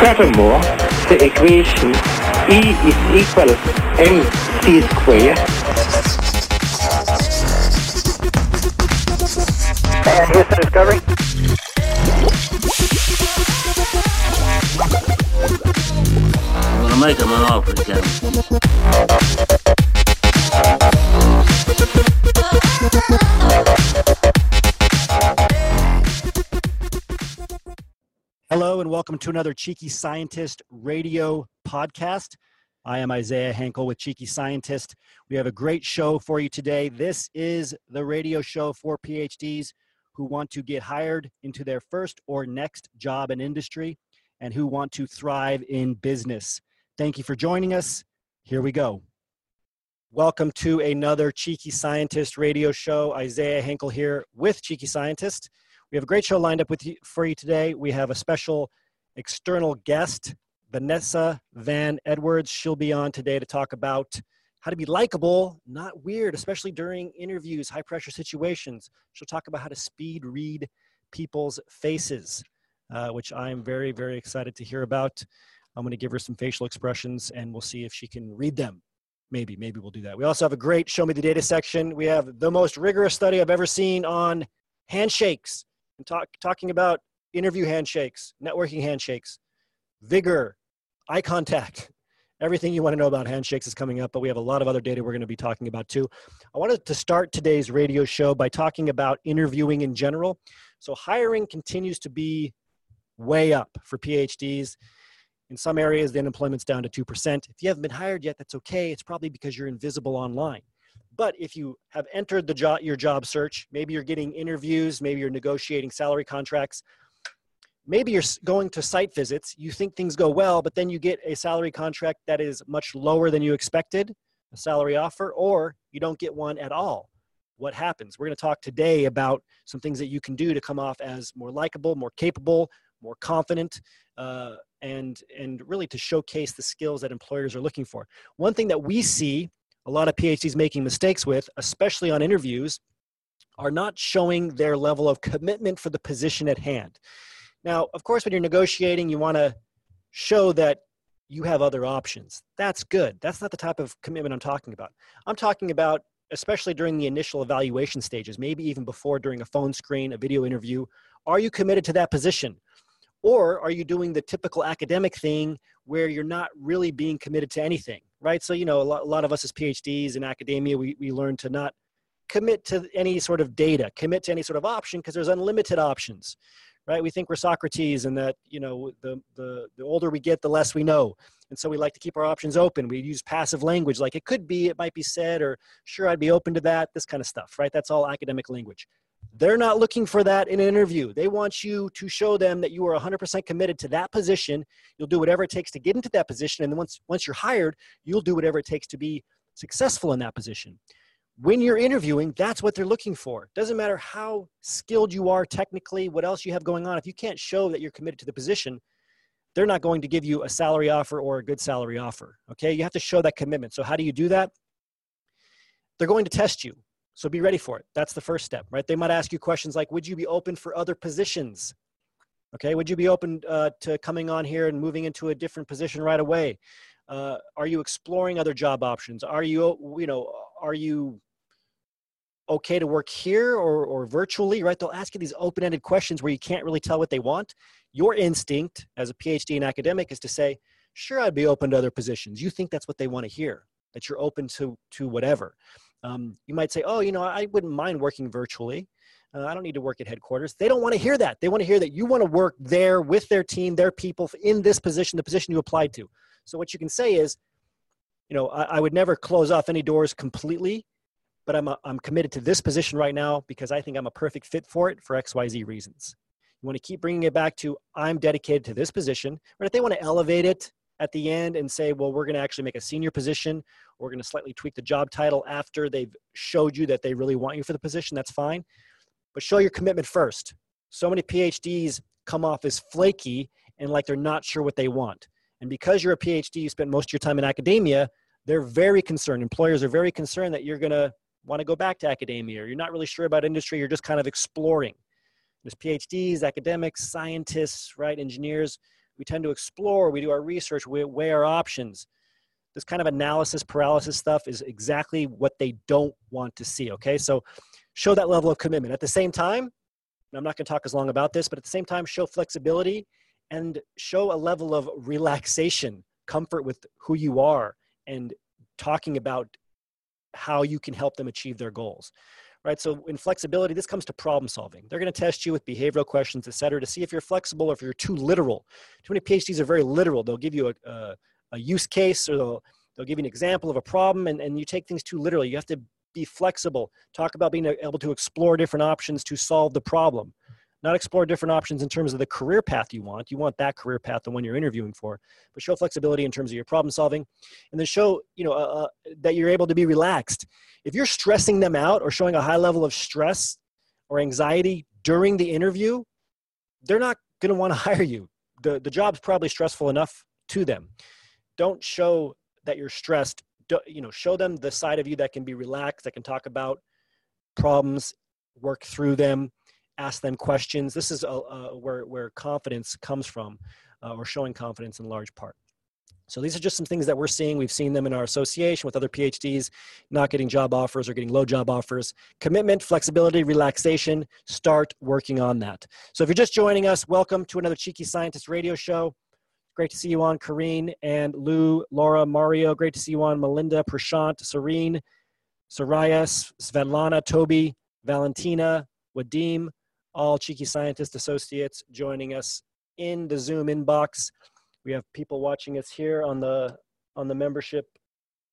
Furthermore, the equation E is equal mc squared. And here's the discovery. I'm gonna make him an offer again. Welcome to another Cheeky Scientist radio podcast. I am Isaiah Hankel with Cheeky Scientist. We have a great show for you today. This is the radio show for PhDs who want to get hired into their first or next job in industry and who want to thrive in business. Thank you for joining us. Here we go. Welcome to another Cheeky Scientist radio show. Isaiah Hankel here with Cheeky Scientist. We have a great show lined up with you, for you today. We have a special external guest, Vanessa Van Edwards. She'll be on today to talk about how to be likable, not weird, especially during interviews, high pressure situations. She'll talk about how to speed read people's faces, uh, which I'm very, very excited to hear about. I'm going to give her some facial expressions and we'll see if she can read them. Maybe, maybe we'll do that. We also have a great Show Me the Data section. We have the most rigorous study I've ever seen on handshakes and talk, talking about interview handshakes, networking handshakes, vigor, eye contact. Everything you want to know about handshakes is coming up, but we have a lot of other data we're going to be talking about too. I wanted to start today's radio show by talking about interviewing in general. So, hiring continues to be way up for PhDs. In some areas, the unemployment's down to 2%. If you haven't been hired yet, that's okay. It's probably because you're invisible online. But if you have entered the job, your job search, maybe you're getting interviews, maybe you're negotiating salary contracts, maybe you're going to site visits, you think things go well, but then you get a salary contract that is much lower than you expected, a salary offer, or you don't get one at all. What happens? We're going to talk today about some things that you can do to come off as more likable, more capable, more confident, uh, and and really to showcase the skills that employers are looking for. One thing that we see a lot of PhDs making mistakes with, especially on interviews, are not showing their level of commitment for the position at hand. Now, of course, when you're negotiating, you want to show that you have other options. That's good. That's not the type of commitment I'm talking about. I'm talking about, especially during the initial evaluation stages, maybe even before during a phone screen, a video interview, are you committed to that position? Or are you doing the typical academic thing where you're not really being committed to anything, right? So, you know, a lot, a lot of us as PhDs in academia, we, we learn to not commit to any sort of data, commit to any sort of option because there's unlimited options, right? We think we're Socrates and that, you know, the, the, the older we get, the less we know. And so we like to keep our options open. We use passive language like it could be, it might be said, or sure, I'd be open to that, this kind of stuff, right? That's all academic language. They're not looking for that in an interview. They want you to show them that you are 100% committed to that position. You'll do whatever it takes to get into that position. And then once, once you're hired, you'll do whatever it takes to be successful in that position. When you're interviewing, that's what they're looking for. Doesn't matter how skilled you are technically, what else you have going on. If you can't show that you're committed to the position, they're not going to give you a salary offer or a good salary offer. Okay, you have to show that commitment. So, how do you do that? They're going to test you. So be ready for it. That's the first step, right? They might ask you questions like, would you be open for other positions? Okay, would you be open uh, to coming on here and moving into a different position right away? Uh, are you exploring other job options? Are you, you know, are you okay to work here or, or virtually, right? They'll ask you these open-ended questions where you can't really tell what they want. Your instinct as a PhD in academic is to say, sure, I'd be open to other positions. You think that's what they want to hear, that you're open to, to whatever. Um, you might say, oh, you know, I wouldn't mind working virtually. Uh, I don't need to work at headquarters. They don't want to hear that. They want to hear that you want to work there with their team, their people in this position, the position you applied to. So what you can say is, you know, I, I would never close off any doors completely, but I'm, a, I'm committed to this position right now because I think I'm a perfect fit for it for XYZ reasons. You want to keep bringing it back to I'm dedicated to this position. Or if they want to elevate it at the end and say, well, we're going to actually make a senior position, we're going to slightly tweak the job title after they've showed you that they really want you for the position, that's fine. But show your commitment first. So many PhDs come off as flaky and like they're not sure what they want. And because you're a PhD, you spent most of your time in academia, they're very concerned. Employers are very concerned that you're going to want to go back to academia or you're not really sure about industry, you're just kind of exploring. There's PhDs, academics, scientists, right, engineers We tend to explore, we do our research, we weigh our options. This kind of analysis paralysis stuff is exactly what they don't want to see, okay? So show that level of commitment. At the same time, I'm not going to talk as long about this, but at the same time, show flexibility and show a level of relaxation, comfort with who you are, and talking about how you can help them achieve their goals right? So in flexibility this comes to problem solving. They're going to test you with behavioral questions et cetera to see if you're flexible or if you're too literal. Too many phds are very literal. They'll give you a, a, a use case or they'll, they'll give you an example of a problem and, and you take things too literally. You have to be flexible. Talk about being able to explore different options to solve the problem not explore different options in terms of the career path you want. You want that career path, the one you're interviewing for, but show flexibility in terms of your problem solving, and then show you know uh, uh, that you're able to be relaxed. If you're stressing them out or showing a high level of stress or anxiety during the interview, they're not going to want to hire you. the The job's probably stressful enough to them. Don't show that you're stressed. Do, you know, show them the side of you that can be relaxed, that can talk about problems, work through them ask them questions. This is a, a, where, where confidence comes from, uh, or showing confidence in large part. So these are just some things that we're seeing. We've seen them in our association with other PhDs, not getting job offers or getting low job offers. Commitment, flexibility, relaxation, start working on that. So if you're just joining us, welcome to another Cheeky Scientist radio show. Great to see you on, Kareen and Lou, Laura, Mario. Great to see you on, Melinda, Prashant, Serene, Soraya, Svetlana, Toby, Valentina, Wadim, all Cheeky Scientist Associates joining us in the Zoom inbox. We have people watching us here on the on the membership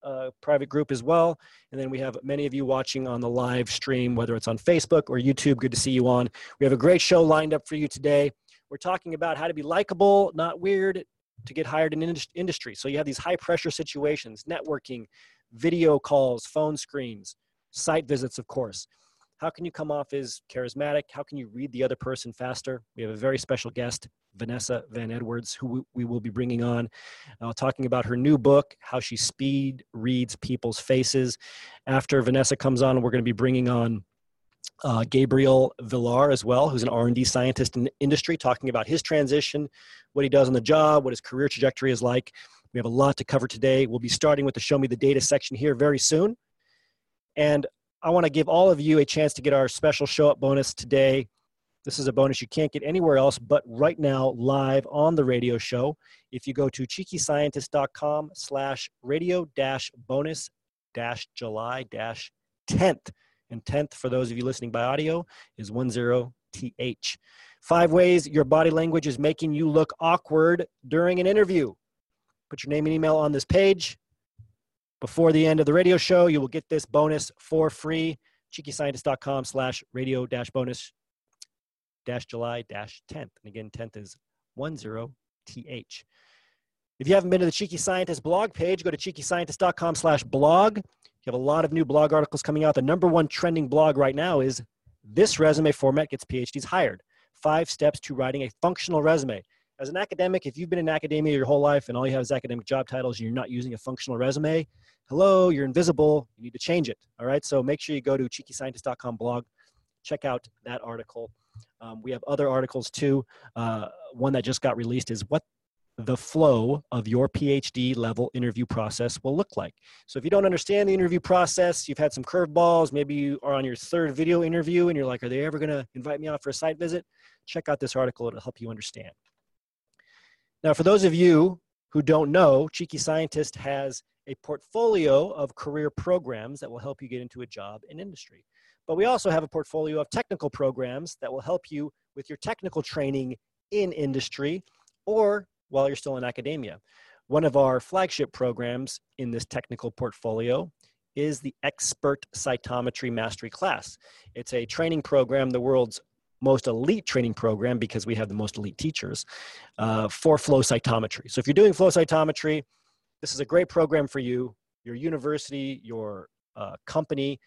uh, private group as well. And then we have many of you watching on the live stream, whether it's on Facebook or YouTube. Good to see you on. We have a great show lined up for you today. We're talking about how to be likable, not weird, to get hired in industry. So you have these high pressure situations, networking, video calls, phone screens, site visits, of course. How can you come off as charismatic? How can you read the other person faster? We have a very special guest, Vanessa Van Edwards, who we will be bringing on, uh, talking about her new book, How She Speed Reads People's Faces. After Vanessa comes on, we're going to be bringing on uh, Gabriel Villar as well, who's an R&D scientist in industry, talking about his transition, what he does on the job, what his career trajectory is like. We have a lot to cover today. We'll be starting with the Show Me the Data section here very soon. And I want to give all of you a chance to get our special show up bonus today. This is a bonus you can't get anywhere else but right now live on the radio show. If you go to cheekyscientist.com slash radio dash bonus dash July dash 10th. And 10th, for those of you listening by audio, is 10th. Five ways your body language is making you look awkward during an interview. Put your name and email on this page before the end of the radio show. You will get this bonus for free. CheekyScientist.com slash radio dash bonus dash July dash 10th. And again, 10th is 10th. If you haven't been to the Cheeky Scientist blog page, go to cheekyscientist.com slash blog. You have a lot of new blog articles coming out. The number one trending blog right now is this resume format gets PhDs hired. Five steps to writing a functional resume. As an academic, if you've been in academia your whole life and all you have is academic job titles and you're not using a functional resume, hello, you're invisible. You need to change it. All right. So make sure you go to cheekyscientist.com blog, check out that article. Um, we have other articles too. Uh, one that just got released is what the flow of your PhD level interview process will look like. So if you don't understand the interview process, you've had some curveballs, maybe you are on your third video interview and you're like, are they ever going to invite me out for a site visit? Check out this article. It'll help you understand. Now, for those of you who don't know, Cheeky Scientist has a portfolio of career programs that will help you get into a job in industry. But we also have a portfolio of technical programs that will help you with your technical training in industry or while you're still in academia. One of our flagship programs in this technical portfolio is the Expert Cytometry Mastery Class. It's a training program, the world's most elite training program because we have the most elite teachers uh, for flow cytometry. So if you're doing flow cytometry, this is a great program for you. Your university, your uh, company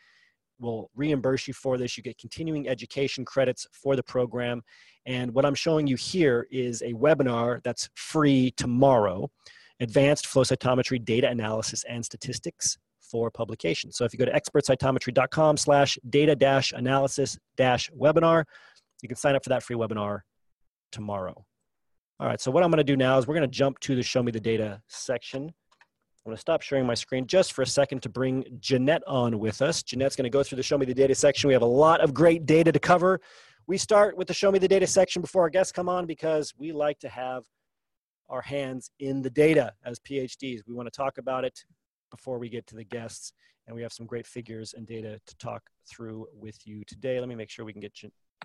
will reimburse you for this. You get continuing education credits for the program. And what I'm showing you here is a webinar that's free tomorrow, Advanced Flow Cytometry Data Analysis and Statistics for publication. So if you go to expertcytometry.com slash data dash analysis dash webinar, you can sign up for that free webinar tomorrow. All right, so what I'm going to do now is we're going to jump to the show me the data section. I'm going to stop sharing my screen just for a second to bring Jeanette on with us. Jeanette's going to go through the show me the data section. We have a lot of great data to cover. We start with the show me the data section before our guests come on because we like to have our hands in the data as PhDs. We want to talk about it before we get to the guests, and we have some great figures and data to talk through with you today. Let me make sure we can get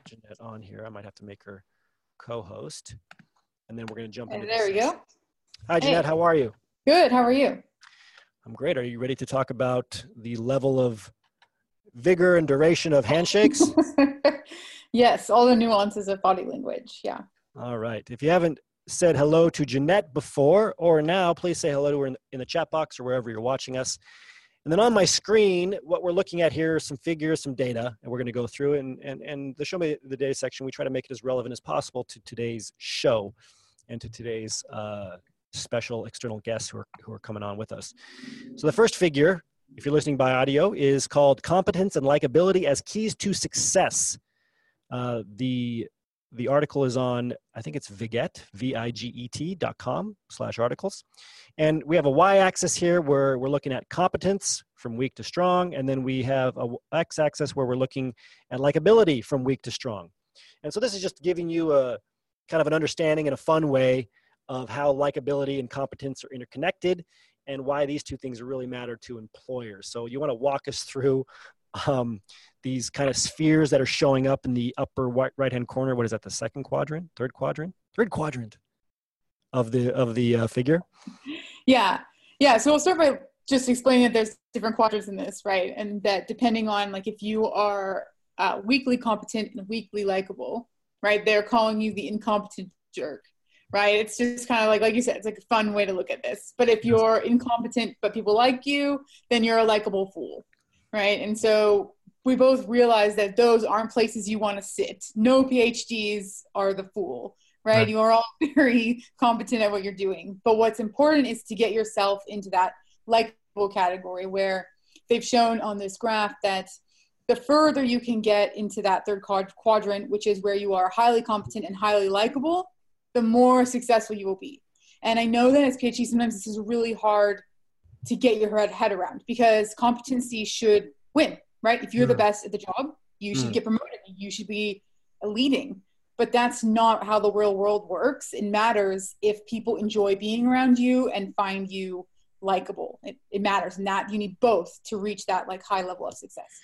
Jeanette on here. I might have to make her co-host. And then we're going to jump into there we go. Hi jeanette. Hey. how are you? Good. How are you? I'm great. Are you ready to talk about the level of vigor and duration of handshakes? Yes all the nuances of body language. Yeah. All right. If you haven't said hello to jeanette before or now please say hello to her in, in the chat box or wherever you're watching us and then on my screen, what we're looking at here are some figures, some data, and we're going to go through and, and, and the show me the data section, we try to make it as relevant as possible to today's show and to today's uh, special external guests who are, who are coming on with us. So the first figure, if you're listening by audio, is called Competence and Likability as Keys to Success. Uh, the the article is on, I think it's Viget, V-I-G-E-T dot com slash articles. And we have a y-axis here where we're looking at competence from weak to strong. And then we have a x-axis where we're looking at likability from weak to strong. And so this is just giving you a kind of an understanding in a fun way of how likability and competence are interconnected and why these two things really matter to employers. So you want to walk us through um, these kind of spheres that are showing up in the upper right hand corner. What is that? The second quadrant, third quadrant, third quadrant of the of the uh, figure. Yeah, yeah. So we'll start by just explaining that there's different quadrants in this, right? And that depending on like if you are uh, weakly competent and weakly likable, right? They're calling you the incompetent jerk, right? It's just kind of like like you said, it's like a fun way to look at this. But if you're incompetent but people like you, then you're a likable fool, right? And so we both realize that those aren't places you want to sit. No PhDs are the fool, right? right? You are all very competent at what you're doing. But what's important is to get yourself into that likable category where they've shown on this graph that the further you can get into that third quadrant, which is where you are highly competent and highly likable, the more successful you will be. And I know that as PhD, sometimes this is really hard to get your head around because competency should win right? If you're mm. the best at the job, you should mm. get promoted. You should be leading. But that's not how the real world works. It matters if people enjoy being around you and find you likable. It, it matters. And that you need both to reach that like high level of success.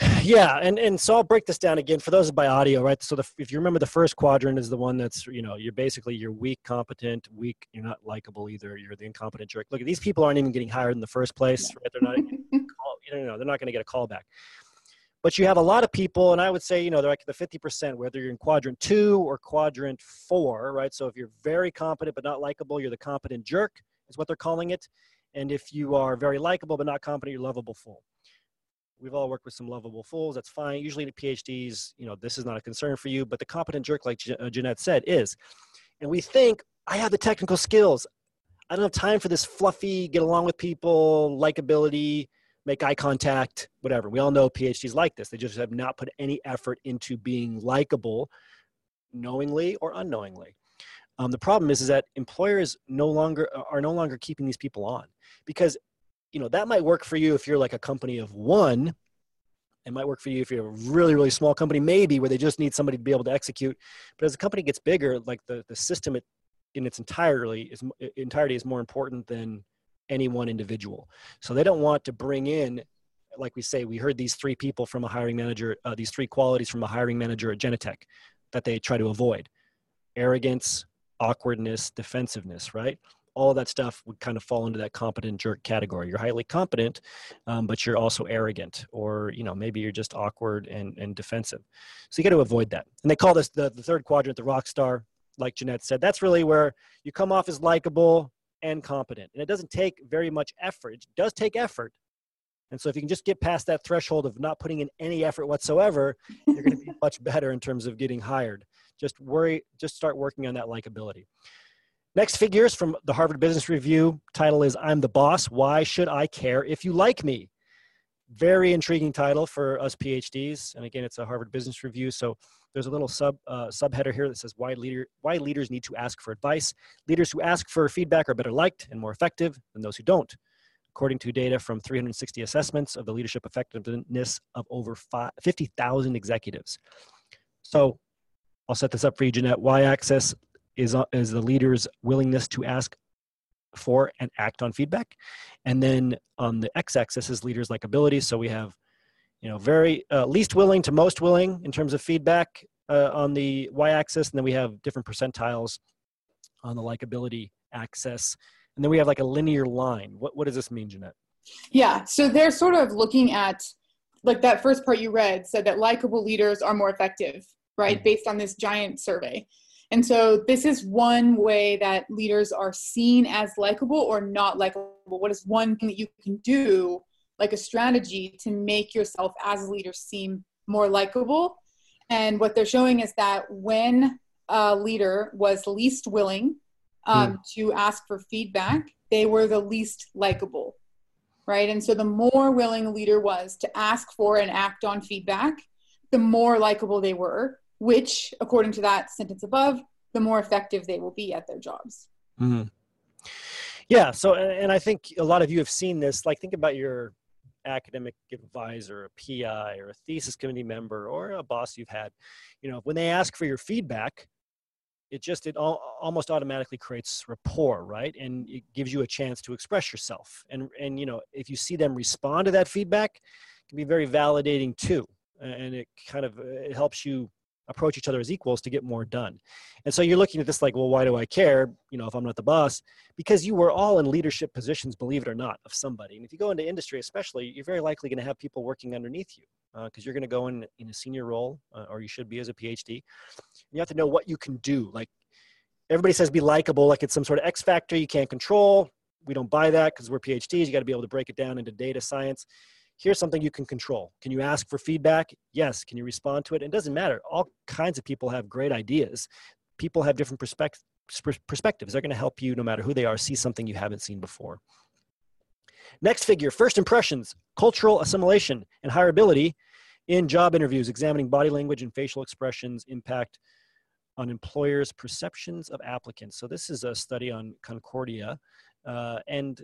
Yeah, and and so I'll break this down again for those by audio, right? So the, if you remember, the first quadrant is the one that's you know you're basically you're weak, competent, weak. You're not likable either. You're the incompetent jerk. Look, these people aren't even getting hired in the first place, right? They're not. you know, they're not going to get a call back. But you have a lot of people, and I would say, you know, they're like the 50%, whether you're in quadrant two or quadrant four, right? So if you're very competent but not likable, you're the competent jerk, is what they're calling it. And if you are very likable but not competent, you're lovable fool. We've all worked with some lovable fools. That's fine. Usually, the PhDs, you know, this is not a concern for you, but the competent jerk, like uh, Jeanette said, is. And we think, I have the technical skills. I don't have time for this fluffy, get along with people, likability, make eye contact, whatever. We all know PhDs like this. They just have not put any effort into being likable, knowingly or unknowingly. Um, the problem is, is that employers no longer are no longer keeping these people on because you know that might work for you if you're like a company of one it might work for you if you're a really really small company maybe where they just need somebody to be able to execute but as the company gets bigger like the, the system it, in its entirely is entirety is more important than any one individual. So they don't want to bring in, like we say, we heard these three people from a hiring manager, uh, these three qualities from a hiring manager at Genentech that they try to avoid arrogance, awkwardness, defensiveness, right? All that stuff would kind of fall into that competent jerk category. You're highly competent, um, but you're also arrogant, or you know maybe you're just awkward and, and defensive. So you got to avoid that. And they call this the, the third quadrant, the rock star. Like Jeanette said, that's really where you come off as likable, and competent. And it doesn't take very much effort. It does take effort. And so if you can just get past that threshold of not putting in any effort whatsoever, you're going to be much better in terms of getting hired. Just worry, just start working on that likability. Next figures from the Harvard Business Review. Title is I'm the Boss. Why should I care if you like me? Very intriguing title for us PhDs. And again, it's a Harvard Business Review. So there's a little sub uh, subheader here that says why leader why leaders need to ask for advice. Leaders who ask for feedback are better liked and more effective than those who don't. According to data from 360 assessments of the leadership effectiveness of over 50,000 executives. So I'll set this up for you, Jeanette. Y axis is, uh, is the leader's willingness to ask for and act on feedback. And then on the x axis is leaders' likability. So we have you know, very uh, least willing to most willing in terms of feedback uh, on the y-axis, and then we have different percentiles on the likability axis, and then we have like a linear line. What what does this mean, Jeanette? Yeah, so they're sort of looking at like that first part you read said that likable leaders are more effective, right, mm-hmm. based on this giant survey. And so this is one way that leaders are seen as likable or not likable. What is one thing that you can do like a strategy to make yourself as a leader seem more likable. And what they're showing is that when a leader was least willing um, mm. to ask for feedback, they were the least likable, right? And so the more willing a leader was to ask for and act on feedback, the more likable they were, which, according to that sentence above, the more effective they will be at their jobs. Mm-hmm. Yeah. So, and I think a lot of you have seen this. Like, think about your academic advisor, a PI, or a thesis committee member, or a boss you've had, you know, when they ask for your feedback, it just it all, almost automatically creates rapport, right? And it gives you a chance to express yourself. And and you know, if you see them respond to that feedback, it can be very validating too, and it kind of it helps you approach each other as equals to get more done. And so you're looking at this like, well, why do I care? You know, if I'm not the boss, because you were all in leadership positions, believe it or not, of somebody. And if you go into industry, especially, you're very likely going to have people working underneath you because uh, you're going to go in in a senior role, uh, or you should be as a PhD. You have to know what you can do. Like everybody says, be likable, like it's some sort of X factor you can't control. We don't buy that because we're PhDs. You got to be able to break it down into data science here's something you can control. Can you ask for feedback? Yes. Can you respond to it? It doesn't matter. All kinds of people have great ideas. People have different perspectives. Perspectives. They're going to help you, no matter who they are, see something you haven't seen before. Next figure first impressions, cultural assimilation, and hireability in job interviews, examining body language and facial expressions impact on employers' perceptions of applicants. So, this is a study on Concordia. Uh, and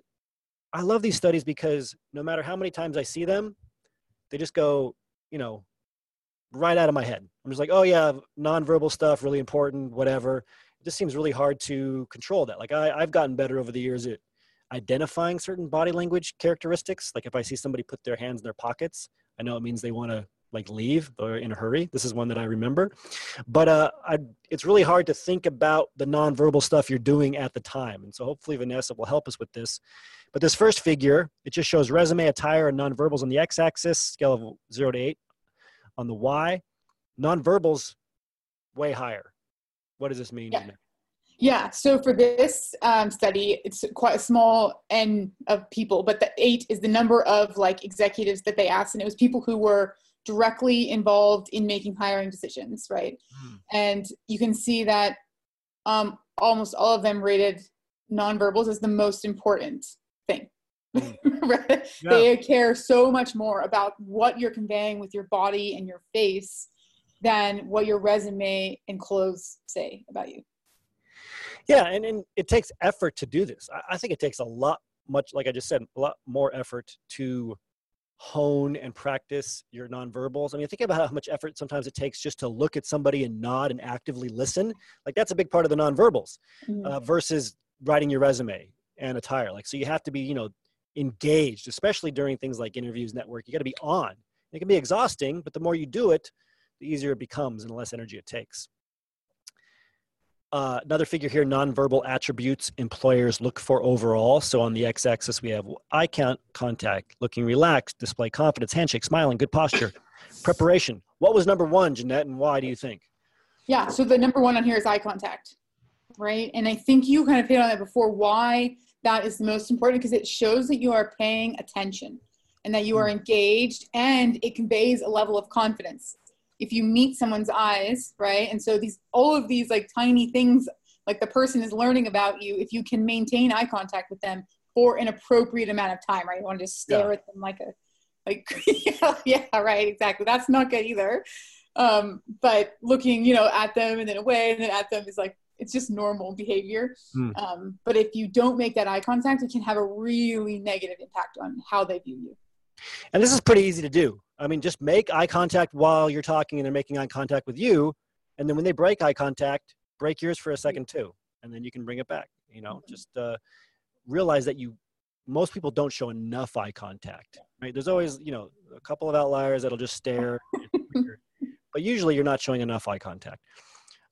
I love these studies because no matter how many times I see them, they just go, you know, right out of my head. I'm just like, oh yeah, nonverbal stuff, really important, whatever. It just seems really hard to control that. Like I, I've gotten better over the years at identifying certain body language characteristics. Like if I see somebody put their hands in their pockets, I know it means they want to like leave or in a hurry. This is one that I remember. But uh, I, it's really hard to think about the nonverbal stuff you're doing at the time. And so hopefully Vanessa will help us with this. But this first figure, it just shows resume, attire, and nonverbals on the x-axis, scale of zero to eight. On the y, nonverbals way higher. What does this mean? Yeah. Yeah, so for this um, study, it's quite a small n of people, but the eight is the number of like executives that they asked, and it was people who were directly involved in making hiring decisions, right? Mm. And you can see that um, almost all of them rated nonverbals as the most important. right? yeah. They care so much more about what you're conveying with your body and your face than what your resume and clothes say about you. Yeah, and, and it takes effort to do this. I, I think it takes a lot, much like I just said, a lot more effort to hone and practice your nonverbals. I mean, think about how much effort sometimes it takes just to look at somebody and nod and actively listen. Like that's a big part of the nonverbals mm-hmm. uh, versus writing your resume and attire. Like, so you have to be, you know, engaged, especially during things like interviews, network. You got to be on. It can be exhausting, but the more you do it, the easier it becomes and the less energy it takes. Uh, another figure here, nonverbal attributes employers look for overall. So on the x-axis, we have eye contact, looking relaxed, display confidence, handshake, smiling, good posture, preparation. What was number one, Jeanette, and why do you think? Yeah, so the number one on here is eye contact, right? And I think you kind of hit on that before, why that is the most important, because it shows that you are paying attention and that you are hmm. engaged and it conveys a level of confidence if you meet someone's eyes, right? And so these all of these like tiny things like the person is learning about you, if you can maintain eye contact with them for an appropriate amount of time, right? You want to just stare yeah. at them like a like yeah, yeah, right, exactly. That's not good either. Um, but looking, you know, at them and then away and then at them is like it's just normal behavior. Mm. Um, but if you don't make that eye contact, it can have a really negative impact on how they view you. And this is pretty easy to do. I mean, just make eye contact while you're talking and they're making eye contact with you. And then when they break eye contact, break yours for a second too. And then you can bring it back. You know, Mhm. just uh, realize that you, most people don't show enough eye contact, right? There's always, you know, a couple of outliers that'll just stare. but usually you're not showing enough eye contact.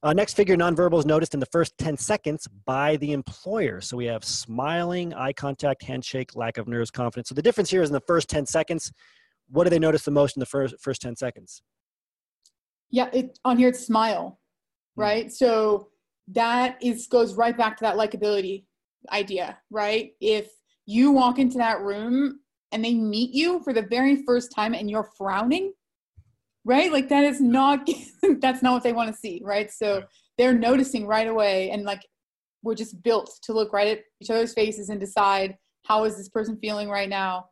Uh, next figure, nonverbal is noticed in the first 10 seconds by the employer. So we have smiling, eye contact, handshake, lack of nerves, confidence. So the difference here is in the first 10 seconds. What do they notice the most in the first, first 10 seconds? Yeah, it on here it's smile, Hmm. right? So that is goes right back to that likability idea, right? If you walk into that room and they meet you for the very first time and you're frowning, right? Like that is not that's not what they want to see, right? So they're noticing right away and like we're just built to look right at each other's faces and decide how is this person feeling right now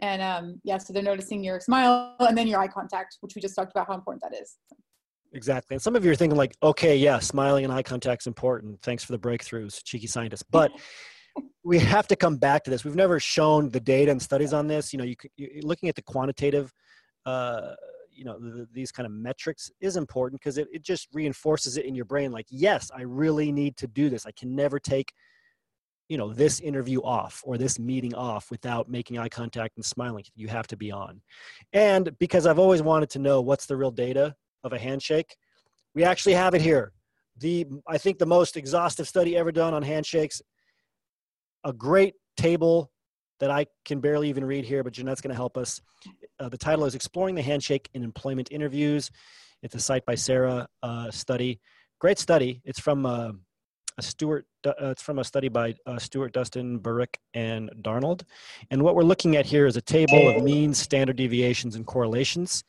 and um yeah so they're noticing your smile and then your eye contact which we just talked about how important that is Exactly. And some of you are thinking like, okay, yeah, smiling and eye contact's important. Thanks for the breakthroughs, cheeky scientists. But we have to come back to this. We've never shown the data and studies on this. You know, you, you're looking at the quantitative, uh, you know, the, these kind of metrics is important because it, it just reinforces it in your brain. Like, yes, I really need to do this. I can never take, you know, this interview off or this meeting off without making eye contact and smiling. You have to be on. And because I've always wanted to know what's the real data of a handshake. We actually have it here. The I think the most exhaustive study ever done on handshakes. A great table that I can barely even read here, but Jeanette's going to help us. Uh, the title is "Exploring the Handshake in Employment Interviews." It's a Cite by Sarah uh, study. Great study. It's from uh, a Stewart. Uh, it's from a study by uh, Stewart, Dustin, Barrick, and Darnold. And what we're looking at here is a table of means, standard deviations, and correlations.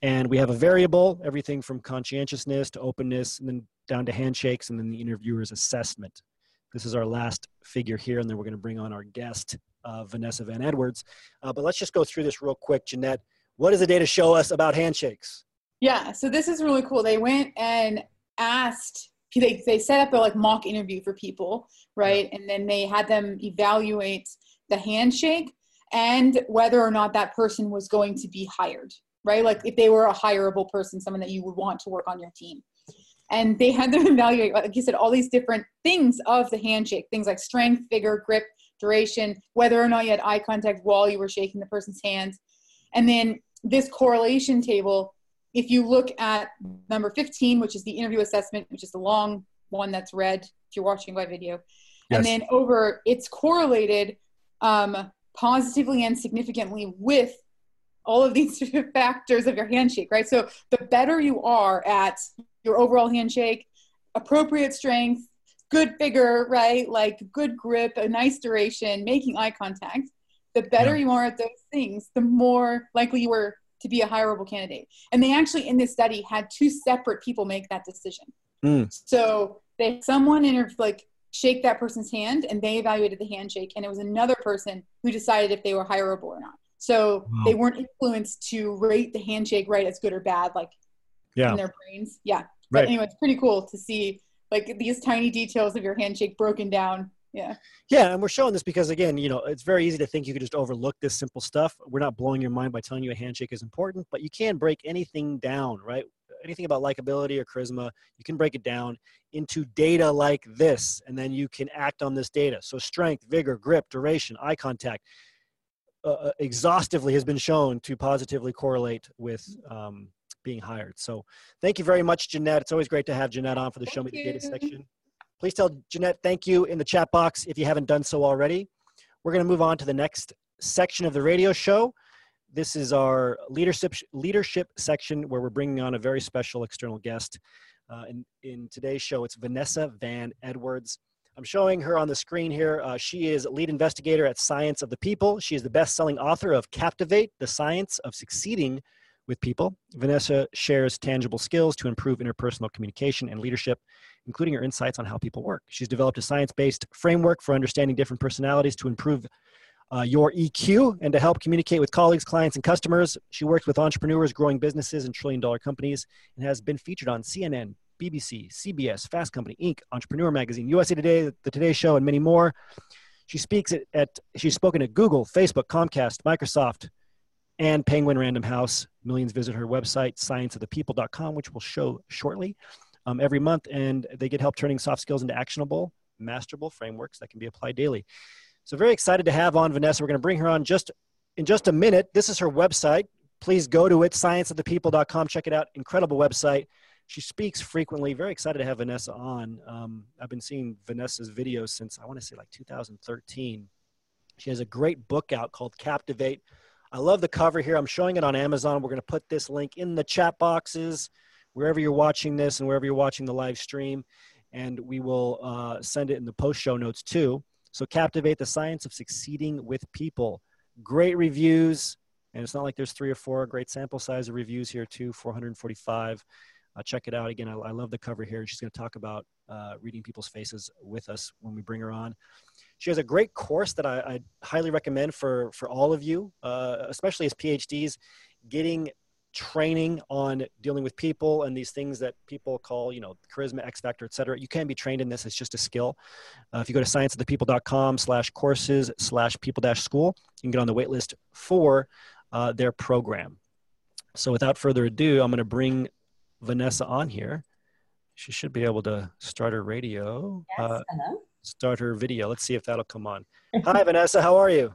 And we have a variable, everything from conscientiousness to openness, and then down to handshakes, and then the interviewer's assessment. This is our last figure here, and then we're going to bring on our guest, uh, Vanessa Van Edwards. Uh, but let's just go through this real quick, Jeanette. What does the data show us about handshakes? Yeah, so this is really cool. They went and asked, they, they set up a like mock interview for people, right? And then they had them evaluate the handshake and whether or not that person was going to be hired, right? Like if they were a hireable person, someone that you would want to work on your team. And they had them evaluate, like you said, all these different things of the handshake, things like strength, vigor, grip, duration, whether or not you had eye contact while you were shaking the person's hands. And then this correlation table if you look at number 15, which is the interview assessment, which is the long one that's red if you're watching by video, and then over it's correlated um, positively and significantly with all of these factors of your handshake, right? So the better you are at your overall handshake, appropriate strength, good figure, right? Like good grip, a nice duration, making eye contact, the better Yeah. you are at those things, the more likely you were to be a hireable candidate. And they actually, in this study, had two separate people make that decision. Mm. So they someone inter- like shake that person's hand, and they evaluated the handshake, and it was another person who decided if they were hireable or not. So Wow. they weren't influenced to rate the handshake right as good or bad, like Yeah. in their brains. Yeah. But Right. anyway, it's pretty cool to see like these tiny details of your handshake broken down. Yeah. Yeah, and we're showing this because again, you know, it's very easy to think you could just overlook this simple stuff. We're not blowing your mind by telling you a handshake is important, but you can break anything down, right? Anything about likability or charisma, you can break it down into data like this, and then you can act on this data. So strength, vigor, grip, duration, eye contact, uh, uh, exhaustively has been shown to positively correlate with um, being hired. So thank you very much, Jeanette. It's always great to have Jeanette on for the Show Me Thank the Data section. Please tell Jeanette thank you in the chat box if you haven't done so already. We're going to move on to the next section of the radio show. This is our leadership leadership section where we're bringing on a very special external guest. Uh, in, in today's show, it's Vanessa Van Edwards. I'm showing her on the screen here. Uh, she is lead investigator at Science of the People. She is the best-selling author of Captivate: The Science of Succeeding with People. Vanessa shares tangible skills to improve interpersonal communication and leadership including her insights on how people work. She's developed a science based framework for understanding different personalities to improve uh, your EQ and to help communicate with colleagues, clients, and customers. She works with entrepreneurs, growing businesses, and trillion dollar companies and has been featured on CNN, BBC, CBS, Fast Company, Inc., Entrepreneur Magazine, USA Today, The Today Show, and many more. She speaks at, at she's spoken at Google, Facebook, Comcast, Microsoft, and Penguin Random House. Millions visit her website, scienceofthepeople.com, which we'll show shortly um, every month. And they get help turning soft skills into actionable, masterable frameworks that can be applied daily. So very excited to have on Vanessa. We're going to bring her on just in just a minute. This is her website. Please go to it, scienceofthepeople.com. Check it out. Incredible website. She speaks frequently. Very excited to have Vanessa on. Um, I've been seeing Vanessa's videos since I want to say like 2013. She has a great book out called Captivate. I love the cover here. I'm showing it on Amazon. We're going to put this link in the chat boxes wherever you're watching this and wherever you're watching the live stream. And we will uh, send it in the post show notes too. So, Captivate the Science of Succeeding with People. Great reviews. And it's not like there's three or four great sample size of reviews here, too 445. Uh, check it out. Again, I, I, love the cover here. She's going to talk about uh, reading people's faces with us when we bring her on. She has a great course that I, I highly recommend for, for all of you, uh, especially as PhDs, getting training on dealing with people and these things that people call, you know, charisma, X factor, et cetera. You can be trained in this. It's just a skill. Uh, if you go to scienceofthepeople.com slash courses slash people dash school, you can get on the waitlist for uh, their program. So without further ado, I'm going to bring Vanessa on here. She should be able to start her radio. Yes, uh, hello. Start her video. Let's see if that'll come on. Hi, Vanessa. How are you?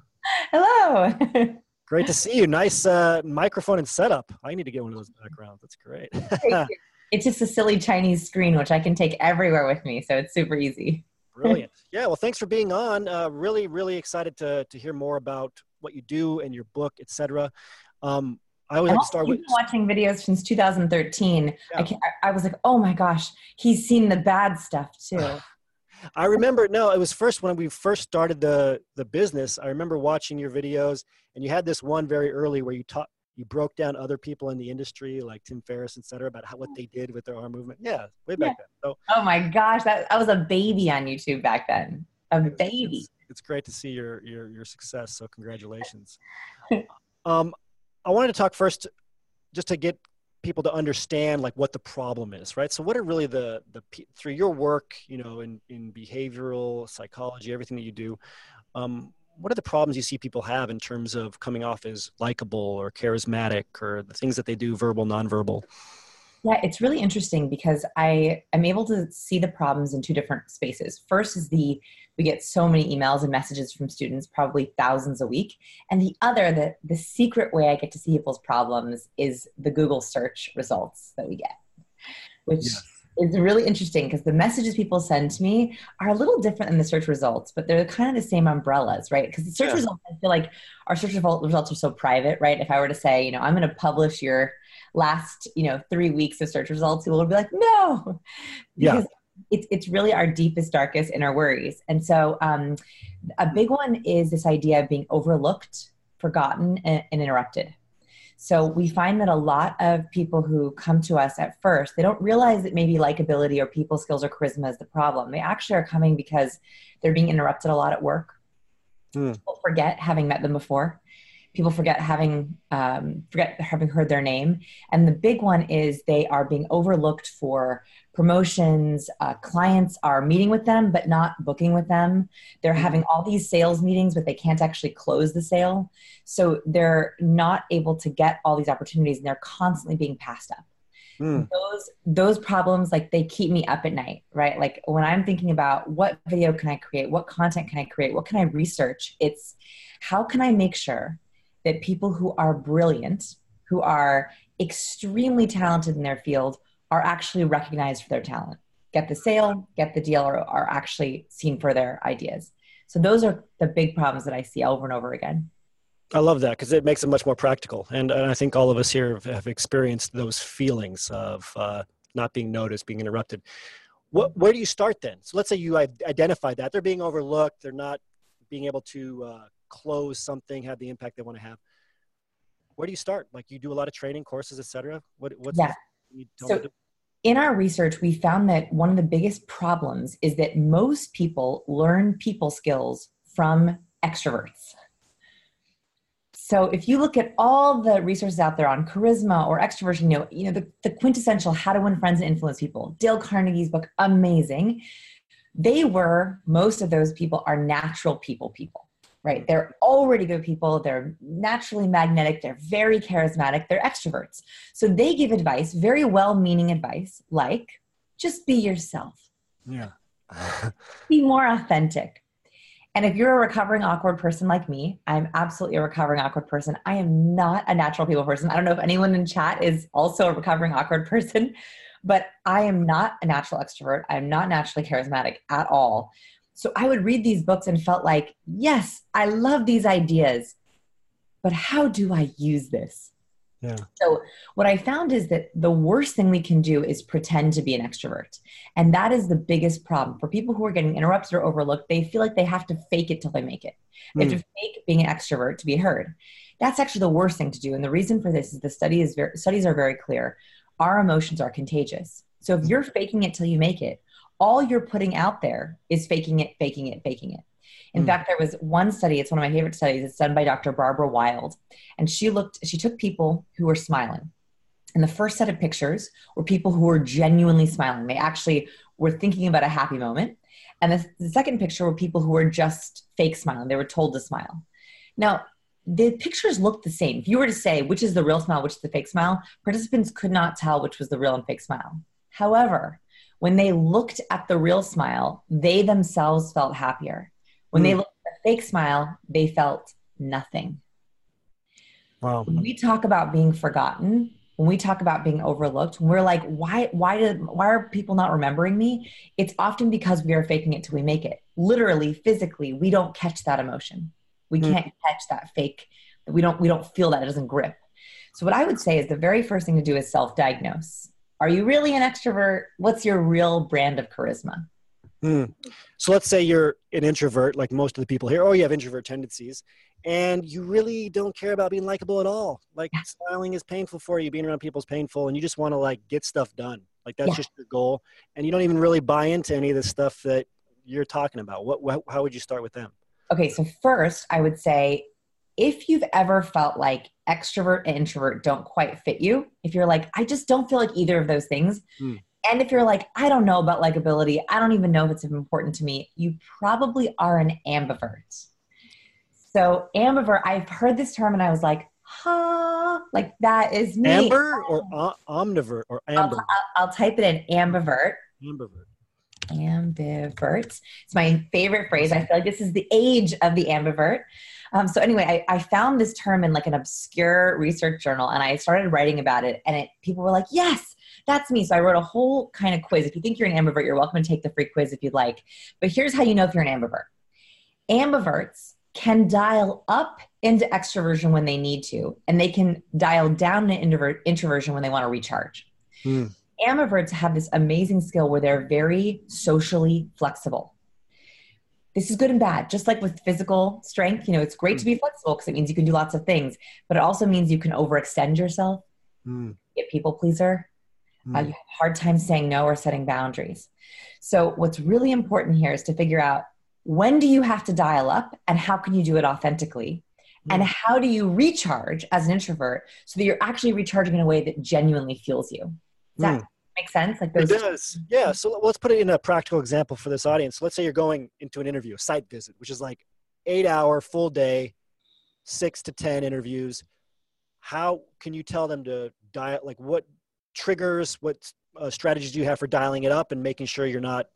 Hello. Great to see you. Nice uh, microphone and setup. I need to get one of those backgrounds. That's great. it's just a silly Chinese screen, which I can take everywhere with me. So it's super easy. Brilliant. Yeah. Well, thanks for being on. Uh, really, really excited to, to hear more about what you do and your book, etc. Um, I always like to start with watching videos since 2013. Yeah. I, I was like, oh my gosh, he's seen the bad stuff too. I remember no, it was first when we first started the the business. I remember watching your videos, and you had this one very early where you taught you broke down other people in the industry like Tim Ferriss, et cetera, about how, what they did with their arm movement. Yeah, way back yeah. then. So, oh my gosh, that I was a baby on YouTube back then. A baby. It's, it's great to see your your your success. So congratulations. um, I wanted to talk first, just to get people to understand like what the problem is, right? So, what are really the the through your work, you know, in in behavioral psychology, everything that you do, um, what are the problems you see people have in terms of coming off as likable or charismatic, or the things that they do, verbal, nonverbal? Yeah, it's really interesting because I am able to see the problems in two different spaces. First is the we get so many emails and messages from students, probably thousands a week. And the other, the, the secret way I get to see people's problems is the Google search results that we get, which yes. is really interesting because the messages people send to me are a little different than the search results, but they're kind of the same umbrellas, right? Because the search yeah. results, I feel like our search results are so private, right? If I were to say, you know, I'm going to publish your last you know three weeks of search results people will be like no yeah. it's, it's really our deepest darkest inner worries and so um, a big one is this idea of being overlooked forgotten and, and interrupted so we find that a lot of people who come to us at first, they don't realize that maybe likability or people skills or charisma is the problem. They actually are coming because they're being interrupted a lot at work. Mm. People forget having met them before people forget having um, forget having heard their name. And the big one is they are being overlooked for promotions. Uh, clients are meeting with them but not booking with them. They're mm-hmm. having all these sales meetings but they can't actually close the sale. So they're not able to get all these opportunities and they're constantly being passed up. Mm. those those problems like they keep me up at night right? Like when i'm thinking about what video can i create what content can i create what can i research it's how can i make sure that people who are brilliant, who are extremely talented in their field, are actually recognized for their talent. Get the sale, get the deal, or are actually seen for their ideas. So those are the big problems that I see over and over again. I love that because it makes it much more practical. And, and I think all of us here have, have experienced those feelings of uh, not being noticed, being interrupted. What, where do you start then? So let's say you identify that they're being overlooked, they're not being able to uh, close something, have the impact they want to have. Where do you start? Like you do a lot of training courses, etc. What what's yeah. so in our research, we found that one of the biggest problems is that most people learn people skills from extroverts. So if you look at all the resources out there on charisma or extroversion, you know, you know the, the quintessential how to win friends and influence people, Dale Carnegie's book, amazing. They were, most of those people are natural people people, right? Mm-hmm. They're already good people. They're naturally magnetic. They're very charismatic. They're extroverts. So they give advice, very well meaning advice, like just be yourself. Yeah. be more authentic. And if you're a recovering awkward person like me, I'm absolutely a recovering awkward person. I am not a natural people person. I don't know if anyone in chat is also a recovering awkward person, but I am not a natural extrovert. I'm not naturally charismatic at all. So I would read these books and felt like, yes, I love these ideas, but how do I use this? Yeah. So, what I found is that the worst thing we can do is pretend to be an extrovert. And that is the biggest problem. For people who are getting interrupted or overlooked, they feel like they have to fake it till they make it. They have to hmm. fake being an extrovert to be heard. That's actually the worst thing to do. And the reason for this is the study is very, studies are very clear. Our emotions are contagious. So, if you're faking it till you make it, all you're putting out there is faking it, faking it, faking it. In mm. fact, there was one study, it's one of my favorite studies, it's done by Dr. Barbara Wild. And she looked, she took people who were smiling. And the first set of pictures were people who were genuinely smiling. They actually were thinking about a happy moment. And the, the second picture were people who were just fake smiling. They were told to smile. Now, the pictures looked the same. If you were to say which is the real smile, which is the fake smile, participants could not tell which was the real and fake smile. However, when they looked at the real smile, they themselves felt happier. When mm. they hmm. looked at the fake smile, they felt nothing. Wow. When we talk about being forgotten, when we talk about being overlooked, we're like, why, why did, why are people not remembering me? It's often because we are faking it till we make it. Literally, physically, we don't catch that emotion. We mm. can't catch that fake. We don't, we don't feel that. It doesn't grip. So what I would say is the very first thing to do is self-diagnose. Are you really an extrovert? What's your real brand of charisma? Hmm. So let's say you're an introvert, like most of the people here, or you have introvert tendencies, and you really don't care about being likable at all. Like yeah. smiling is painful for you, being around people is painful, and you just want to like get stuff done. Like that's yeah. just your goal, and you don't even really buy into any of the stuff that you're talking about. What, what how would you start with them? Okay, so first I would say if you've ever felt like extrovert and introvert don't quite fit you, if you're like, I just don't feel like either of those things, hmm. And if you're like, I don't know about likability, I don't even know if it's important to me, you probably are an ambivert. So, ambivert, I've heard this term and I was like, huh, like that is me. Amber or uh, omnivert or amber? I'll, I'll, I'll, type it in ambivert. Ambivert. Ambivert. It's my favorite phrase. I feel like this is the age of the ambivert. Um, so anyway, I, I, found this term in like an obscure research journal and I started writing about it and it people were like, yes, that's me. So I wrote a whole kind of quiz. If you think you're an ambivert, you're welcome to take the free quiz if you'd like. But here's how you know if you're an ambivert. Ambiverts can dial up into extroversion when they need to, and they can dial down into introversion when they want to recharge. Hmm. Ambiverts have this amazing skill where they're very socially flexible. This is good and bad. Just like with physical strength, you know, it's great to be flexible because it means you can do lots of things, but it also means you can overextend yourself, mm. a people pleaser, Mm. Uh, you have a hard time saying no or setting boundaries. So, what's really important here is to figure out when do you have to dial up and how can you do it authentically? Mm. And how do you recharge as an introvert so that you're actually recharging in a way that genuinely fuels you? Make sense? Like those- it does. Yeah. So let's put it in a practical example for this audience. So let's say you're going into an interview, a site visit, which is like eight hour full day, six to 10 interviews. How can you tell them to dial, like what triggers? What uh, strategies do you have for dialing it up and making sure you're not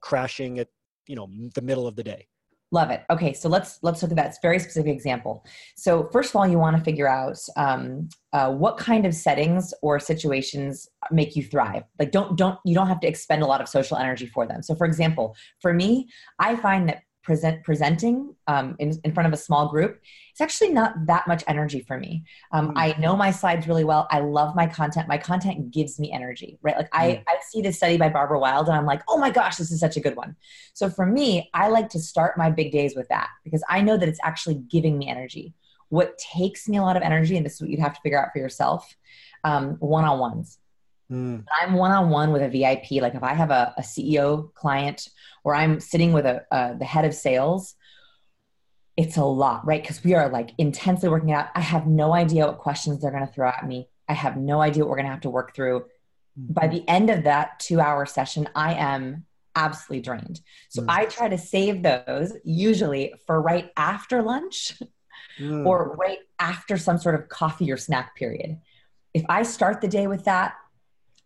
crashing at you know the middle of the day? Love it. Okay, so let's let's look at that very specific example. So first of all, you want to figure out um, uh, what kind of settings or situations make you thrive. Like don't don't you don't have to expend a lot of social energy for them. So for example, for me, I find that present presenting um, in, in front of a small group it's actually not that much energy for me. Um, mm. i know my slides really well. I love my content. My content gives me energy right? Like mm. I, I see this study by barbara wild and i'm like oh my gosh this is such a good one. So for me i like to start my big days with that because i know that it's actually giving me energy. What takes me a lot of energy and this is what you'd have to figure out for yourself um, one-on-ones Mm. I'm one on one with a VIP. Like if I have a, a CEO client or I'm sitting with a, uh, the head of sales, it's a lot, right? Because we are like intensely working out. I have no idea what questions they're going to throw at me. I have no idea what we're going to have to work through. By the end of that two hour session, I am absolutely drained. So Mm. I try to save those usually for right after lunch Mm. or right after some sort of coffee or snack period. If I start the day with that,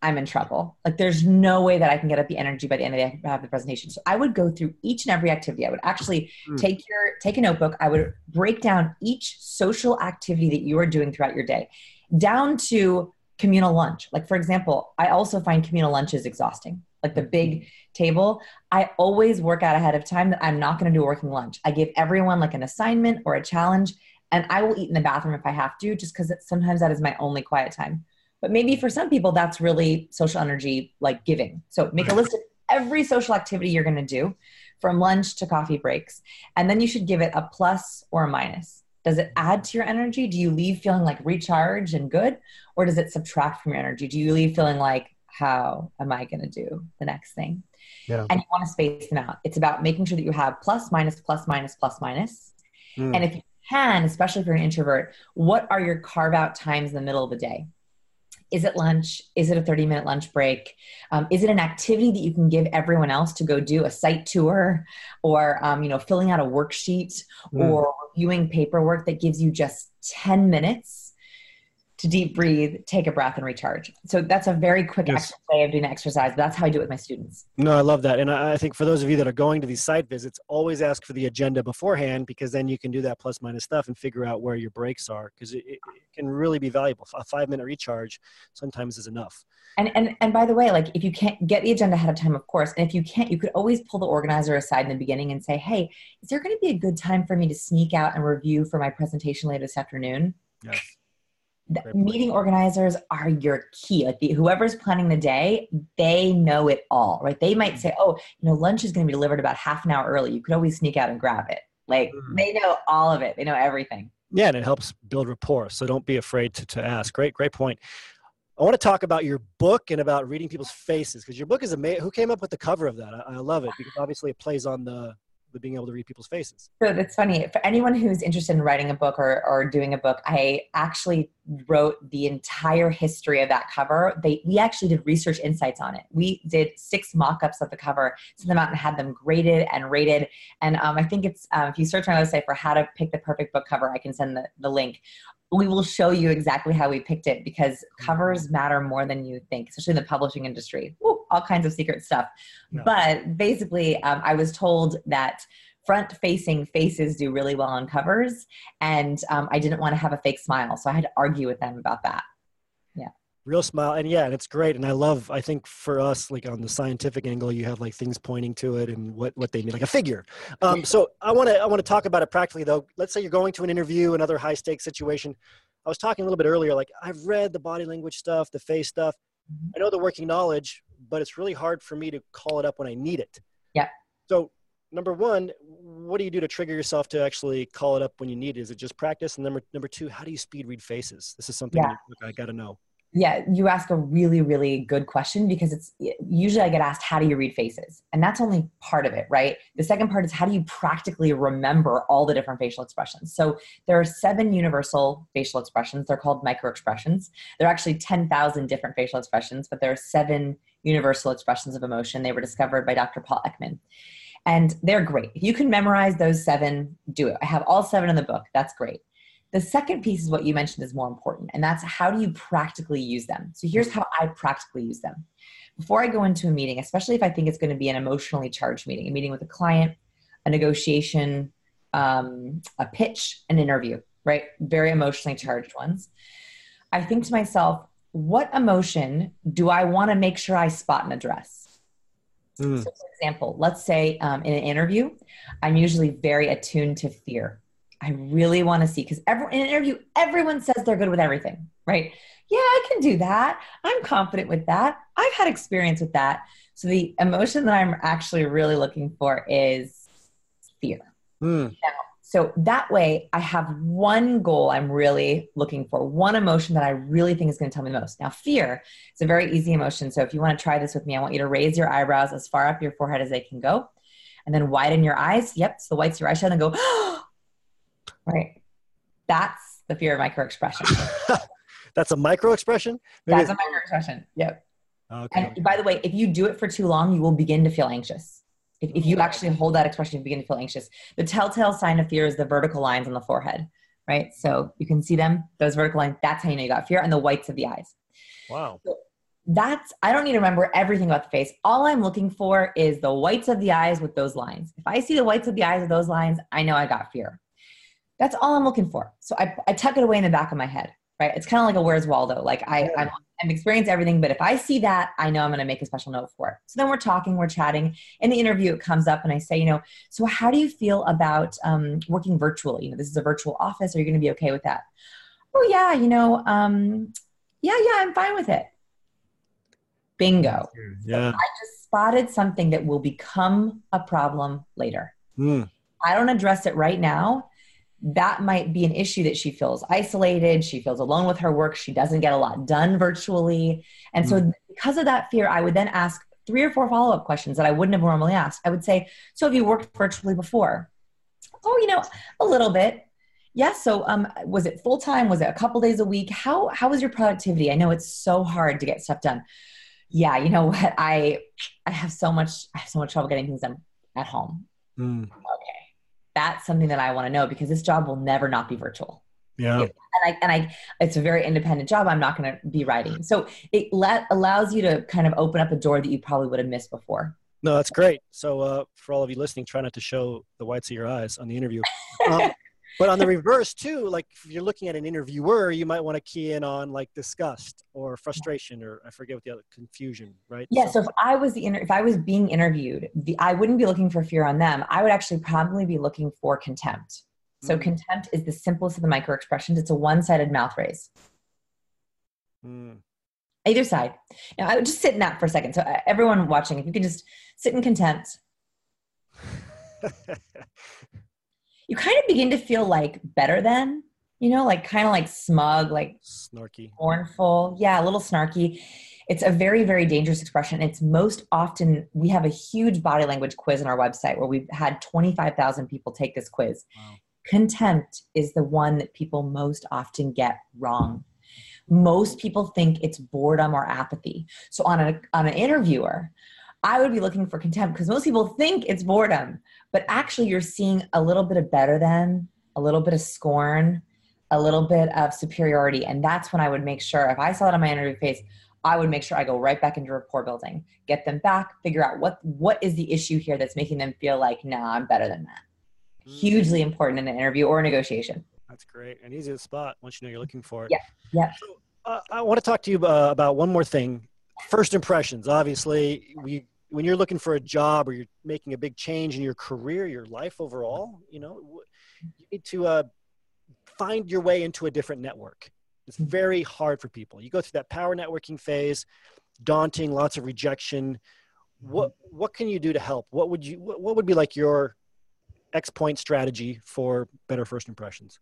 I'm in trouble. Like there's no way that I can get up the energy by the end of the day have the presentation. So I would go through each and every activity. I would actually Mm. take your take a notebook. I would break down each social activity that you are doing throughout your day, down to communal lunch. Like for example, I also find communal lunches exhausting. Like the big table, I always work out ahead of time that I'm not going to do a working lunch. I give everyone like an assignment or a challenge, and I will eat in the bathroom if I have to, just because sometimes that is my only quiet time. But maybe for some people, that's really social energy like giving. So make a list of every social activity you're going to do from lunch to coffee breaks. And then you should give it a plus or a minus. Does it add to your energy? Do you leave feeling like recharged and good? Or does it subtract from your energy? Do you leave feeling like, how am I going to do the next thing? Yeah. And you want to space them out. It's about making sure that you have plus, minus, plus, minus, plus, minus. Mm. And if you can, especially if you're an introvert, what are your carve out times in the middle of the day? Is it lunch? Is it a 30 minute lunch break? Um, is it an activity that you can give everyone else to go do a site tour or, um, you know, filling out a worksheet Mm. or reviewing paperwork that gives you just 10 minutes to deep breathe, take a breath and recharge. So that's a very quick Yes. way of doing exercise. That's how I do it with my students. No, I love that. And I think for those of you that are going to these site visits, always ask for the agenda beforehand because then you can do that plus minus stuff and figure out where your breaks are because it, it it can really be valuable. A five minute recharge sometimes is enough. And, and and by the way, like if you can't get the agenda ahead of time, of course, and if you can't, you could always pull the organizer aside in the beginning and say, "Hey, is there going to be a good time for me to sneak out and review for my presentation later this afternoon?" Yes. Meeting organizers are your key. Like the, whoever's planning the day, they know it all, right? They might say, "Oh, you know, lunch is going to be delivered about half an hour early. You could always sneak out and grab it." Like Mhm. they know all of it. They know everything. Yeah, and it helps build rapport. So don't be afraid to, to ask. Great, great point. I want to talk about your book and about reading people's faces because your book is amazing. Who came up with the cover of that? I, I love it because obviously it plays on the being able to read people's faces. So that's funny. For anyone who's interested in writing a book or, or doing a book, I actually wrote the entire history of that cover. They we actually did research insights on it. We did six mock-ups of the cover, sent them out and had them graded and rated. And um, I think it's um, if you search my website for how to pick the perfect book cover, I can send the, the link. We will show you exactly how we picked it because covers matter more than you think, especially in the publishing industry. Woo, all kinds of secret stuff. Yeah. But basically, um, I was told that front facing faces do really well on covers and um, i didn't want to have a fake smile so i had to argue with them about that Yeah. Real smile. And yeah, and it's great. And I love, I think for us, like on the scientific angle, you have like things pointing to it and what, what they mean, like a figure. Um, so I want to, I want to talk about it practically though. Let's say you're going to an interview, another high stakes situation. I was talking a little bit earlier, like I've read the body language stuff, the face stuff. I know the working knowledge, but it's really hard for me to call it up when I need it. Yeah. So number one, what do you do to trigger yourself to actually call it up when you need it? Is it just practice? And number number two, how do you speed read faces? This is something Yeah. that I got to know. yeah you ask a really really good question because it's usually i get asked how do you read faces and that's only part of it right the second part is how do you practically remember all the different facial expressions so there are seven universal facial expressions they're called micro expressions there are actually 10000 different facial expressions but there are seven universal expressions of emotion they were discovered by dr paul ekman and they're great if you can memorize those seven do it i have all seven in the book that's great the second piece is what you mentioned is more important, and that's how do you practically use them. So here's how I practically use them. Before I go into a meeting, especially if I think it's going to be an emotionally charged meeting, a meeting with a client, a negotiation, um, a pitch, an interview, right? Very emotionally charged ones. I think to myself, what emotion do I want to make sure I spot and address? Mm. So, for example, let's say um, in an interview, I'm usually very attuned to fear. I really want to see because in an interview, everyone says they're good with everything, right? Yeah, I can do that. I'm confident with that. I've had experience with that. So the emotion that I'm actually really looking for is fear. Mm. So that way, I have one goal I'm really looking for, one emotion that I really think is going to tell me the most. Now, fear is a very easy emotion. So if you want to try this with me, I want you to raise your eyebrows as far up your forehead as they can go, and then widen your eyes. Yep, so the whites of your eyes shut and go. Right. That's the fear of micro expression. That's a micro expression. That's a microexpression. Yep. Okay. And by the way, if you do it for too long, you will begin to feel anxious. If, if you actually hold that expression, you begin to feel anxious. The telltale sign of fear is the vertical lines on the forehead, right? So you can see them, those vertical lines. That's how you know you got fear, and the whites of the eyes. Wow. That's, I don't need to remember everything about the face. All I'm looking for is the whites of the eyes with those lines. If I see the whites of the eyes with those lines, I know I got fear. That's all I'm looking for. So I, I tuck it away in the back of my head right? It's kind of like a Where's Waldo. Like I, I'm, I'm experiencing everything, but if I see that, I know I'm going to make a special note for it. So then we're talking, we're chatting. In the interview, it comes up, and I say, you know, so how do you feel about um, working virtually? You know, this is a virtual office. Are you going to be okay with that? Oh yeah, you know, um, yeah, yeah, I'm fine with it. Bingo. Yeah. I just spotted something that will become a problem later. Mm. I don't address it right now that might be an issue that she feels isolated she feels alone with her work she doesn't get a lot done virtually. And so Mm. because of that fear i would then ask three or four follow-up questions that i wouldn't have normally asked. I would say so have you worked virtually before? Oh you know a little bit. Yes so um, was it full-time? Was it a couple days a week? How how was your productivity? I know it's so hard to get stuff done. Yeah you know what? I i have so much i have so much trouble getting things done at home. Mm. Okay that's something that i want to know because this job will never not be virtual Yeah. and I and I it's a very independent job. I'm not going to be writing, so it let allows you to kind of open up a door that you probably would have missed before. No, that's great. So, uh, for all of you listening, try not to show the whites of your eyes on the interview. Um, but on the reverse too, like if you're looking at an interviewer, you might want to key in on like disgust or frustration or I forget what the other confusion, right? Yeah. So if I was the inter- if I was being interviewed, the, I wouldn't be looking for fear on them. I would actually probably be looking for contempt. So Mm. contempt is the simplest of the micro expressions. It's a one-sided mouth raise. Mm. Either side. Now, I would just sit in that for a second. So uh, everyone watching, if you can just sit in contempt, you kind of begin to feel like better than, you know, like kind of like smug, like Snarky. scornful. Yeah, a little snarky. It's a very, very dangerous expression. It's most often, we have a huge body language quiz on our website where we've had 25,000 people take this quiz. Wow. Contempt is the one that people most often get wrong. Most people think it's boredom or apathy. So on, a, on an interviewer, I would be looking for contempt because most people think it's boredom, but actually you're seeing a little bit of better than, a little bit of scorn, a little bit of superiority. And that's when I would make sure if I saw that on my interview face, I would make sure I go right back into rapport building, get them back, figure out what what is the issue here that's making them feel like, nah, I'm better than that. Mm. Hugely important in an interview or a negotiation. That's great. And easy to spot once you know you're looking for it. Yeah, yeah. So, uh, I want to talk to you uh, about one more thing. First impressions. Obviously, we when you're looking for a job or you're making a big change in your career, your life overall, you know, you need to uh, find your way into a different network. It's very hard for people. You go through that power networking phase, daunting, lots of rejection. What what can you do to help? What would you what, what would be like your X point strategy for better first impressions?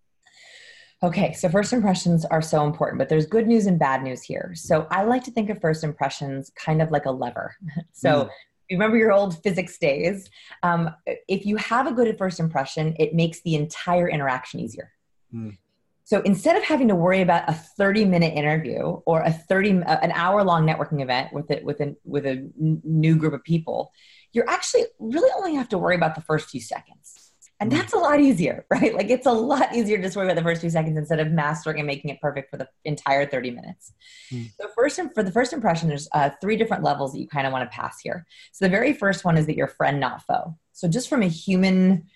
Okay, so first impressions are so important, but there's good news and bad news here. So I like to think of first impressions kind of like a lever. So Mm. you remember your old physics days. Um, if you have a good first impression, it makes the entire interaction easier. Mm. So instead of having to worry about a 30 minute interview or a 30 uh, an hour long networking event with it with a with a new group of people, you're actually really only have to worry about the first few seconds. And Mm. that's a lot easier, right? Like it's a lot easier to just worry about the first few seconds instead of mastering and making it perfect for the entire 30 minutes. Mm. So first, for the first impression, there's uh, three different levels that you kind of want to pass here. So the very first one is that you're friend, not foe. So just from a human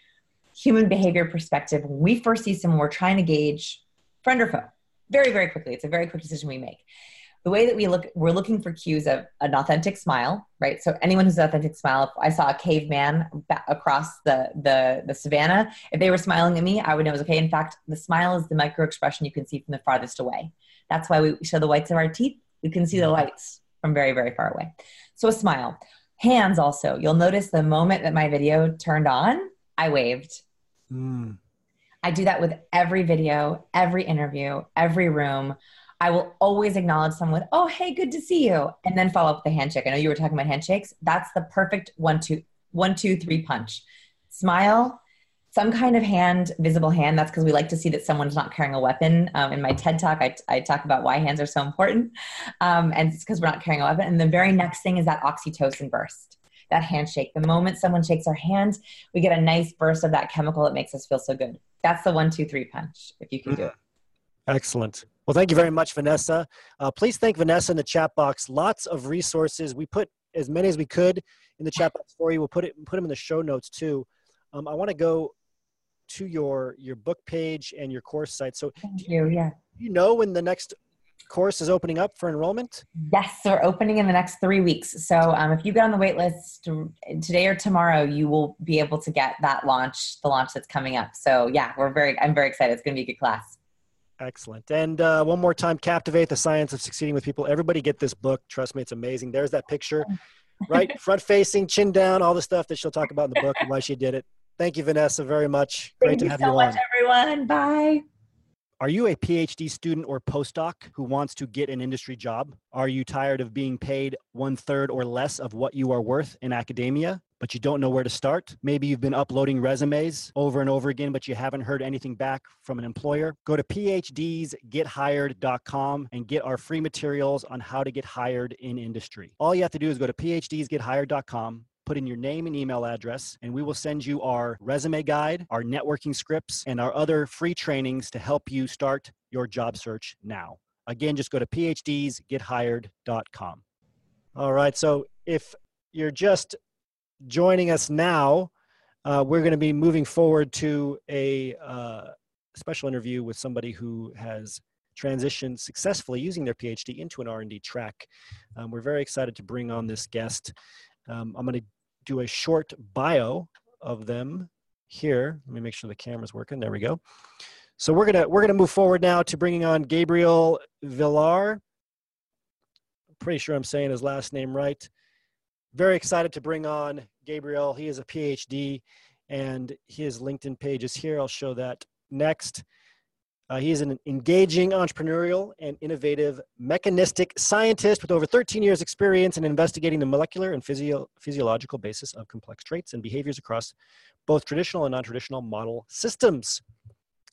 human behavior perspective, when we first see someone, we're trying to gauge friend or foe very, very quickly. It's a very quick decision we make. The way that we look, we're looking for cues of an authentic smile, right? So anyone who's an authentic smile, if I saw a caveman across the, the, the savannah, if they were smiling at me, I would know it was okay. In fact, the smile is the micro expression you can see from the farthest away. That's why we show the whites of our teeth. We can see the lights from very, very far away. So a smile. Hands also. You'll notice the moment that my video turned on, I waved. Mm. I do that with every video, every interview, every room. I will always acknowledge someone with, oh, hey, good to see you. And then follow up with a handshake. I know you were talking about handshakes. That's the perfect one, two, one, two, three punch. Smile, some kind of hand, visible hand. That's because we like to see that someone's not carrying a weapon. Um, in my TED talk, I, I, talk about why hands are so important. Um, and it's because we're not carrying a weapon. And the very next thing is that oxytocin burst, that handshake. The moment someone shakes our hand, we get a nice burst of that chemical that makes us feel so good. That's the one, two, three punch, if you can do it. Excellent. Well, thank you very much, Vanessa. Uh, please thank Vanessa in the chat box. Lots of resources. We put as many as we could in the chat box for you. We'll put it put them in the show notes too. Um, I want to go to your your book page and your course site. So Thank you. Yeah. You know when the next course is opening up for enrollment? Yes, we're opening in the next three weeks. So um, if you get on the wait list today or tomorrow, you will be able to get that launch, the launch that's coming up. So yeah, we're very, I'm very excited. It's going to be a good class. Excellent. And uh, one more time, Captivate, the science of succeeding with people. Everybody get this book. Trust me, it's amazing. There's that picture, right? Front facing, chin down, all the stuff that she'll talk about in the book and why she did it. Thank you, Vanessa, very much. Great to have you, so you so much, everyone. Bye. Are you a PhD student or postdoc who wants to get an industry job? Are you tired of being paid one third or less of what you are worth in academia, but you don't know where to start? Maybe you've been uploading resumes over and over again, but you haven't heard anything back from an employer. Go to phdsgethired.com and get our free materials on how to get hired in industry. All you have to do is go to phdsgethired.com put in your name and email address, and we will send you our resume guide, our networking scripts, and our other free trainings to help you start your job search now. Again, just go to phdsgethired.com. All right, so if you're just joining us now, uh, we're going to be moving forward to a uh, special interview with somebody who has transitioned successfully using their PhD into an R&D track. Um, we're very excited to bring on this guest. Um, I'm going to do a short bio of them here. Let me make sure the camera's working. There we go. So we're gonna we're gonna move forward now to bringing on Gabriel Villar. I'm pretty sure I'm saying his last name right. Very excited to bring on Gabriel. He is a PhD, and his LinkedIn page is here. I'll show that next. Uh, he is an engaging entrepreneurial and innovative mechanistic scientist with over 13 years experience in investigating the molecular and physio- physiological basis of complex traits and behaviors across both traditional and non-traditional model systems,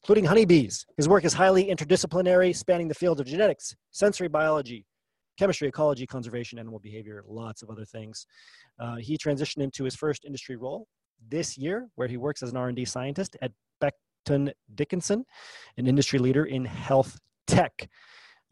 including honeybees. His work is highly interdisciplinary, spanning the fields of genetics, sensory biology, chemistry, ecology, conservation, animal behavior, lots of other things. Uh, he transitioned into his first industry role this year, where he works as an R&D scientist at Becton Dickinson, an industry leader in health tech.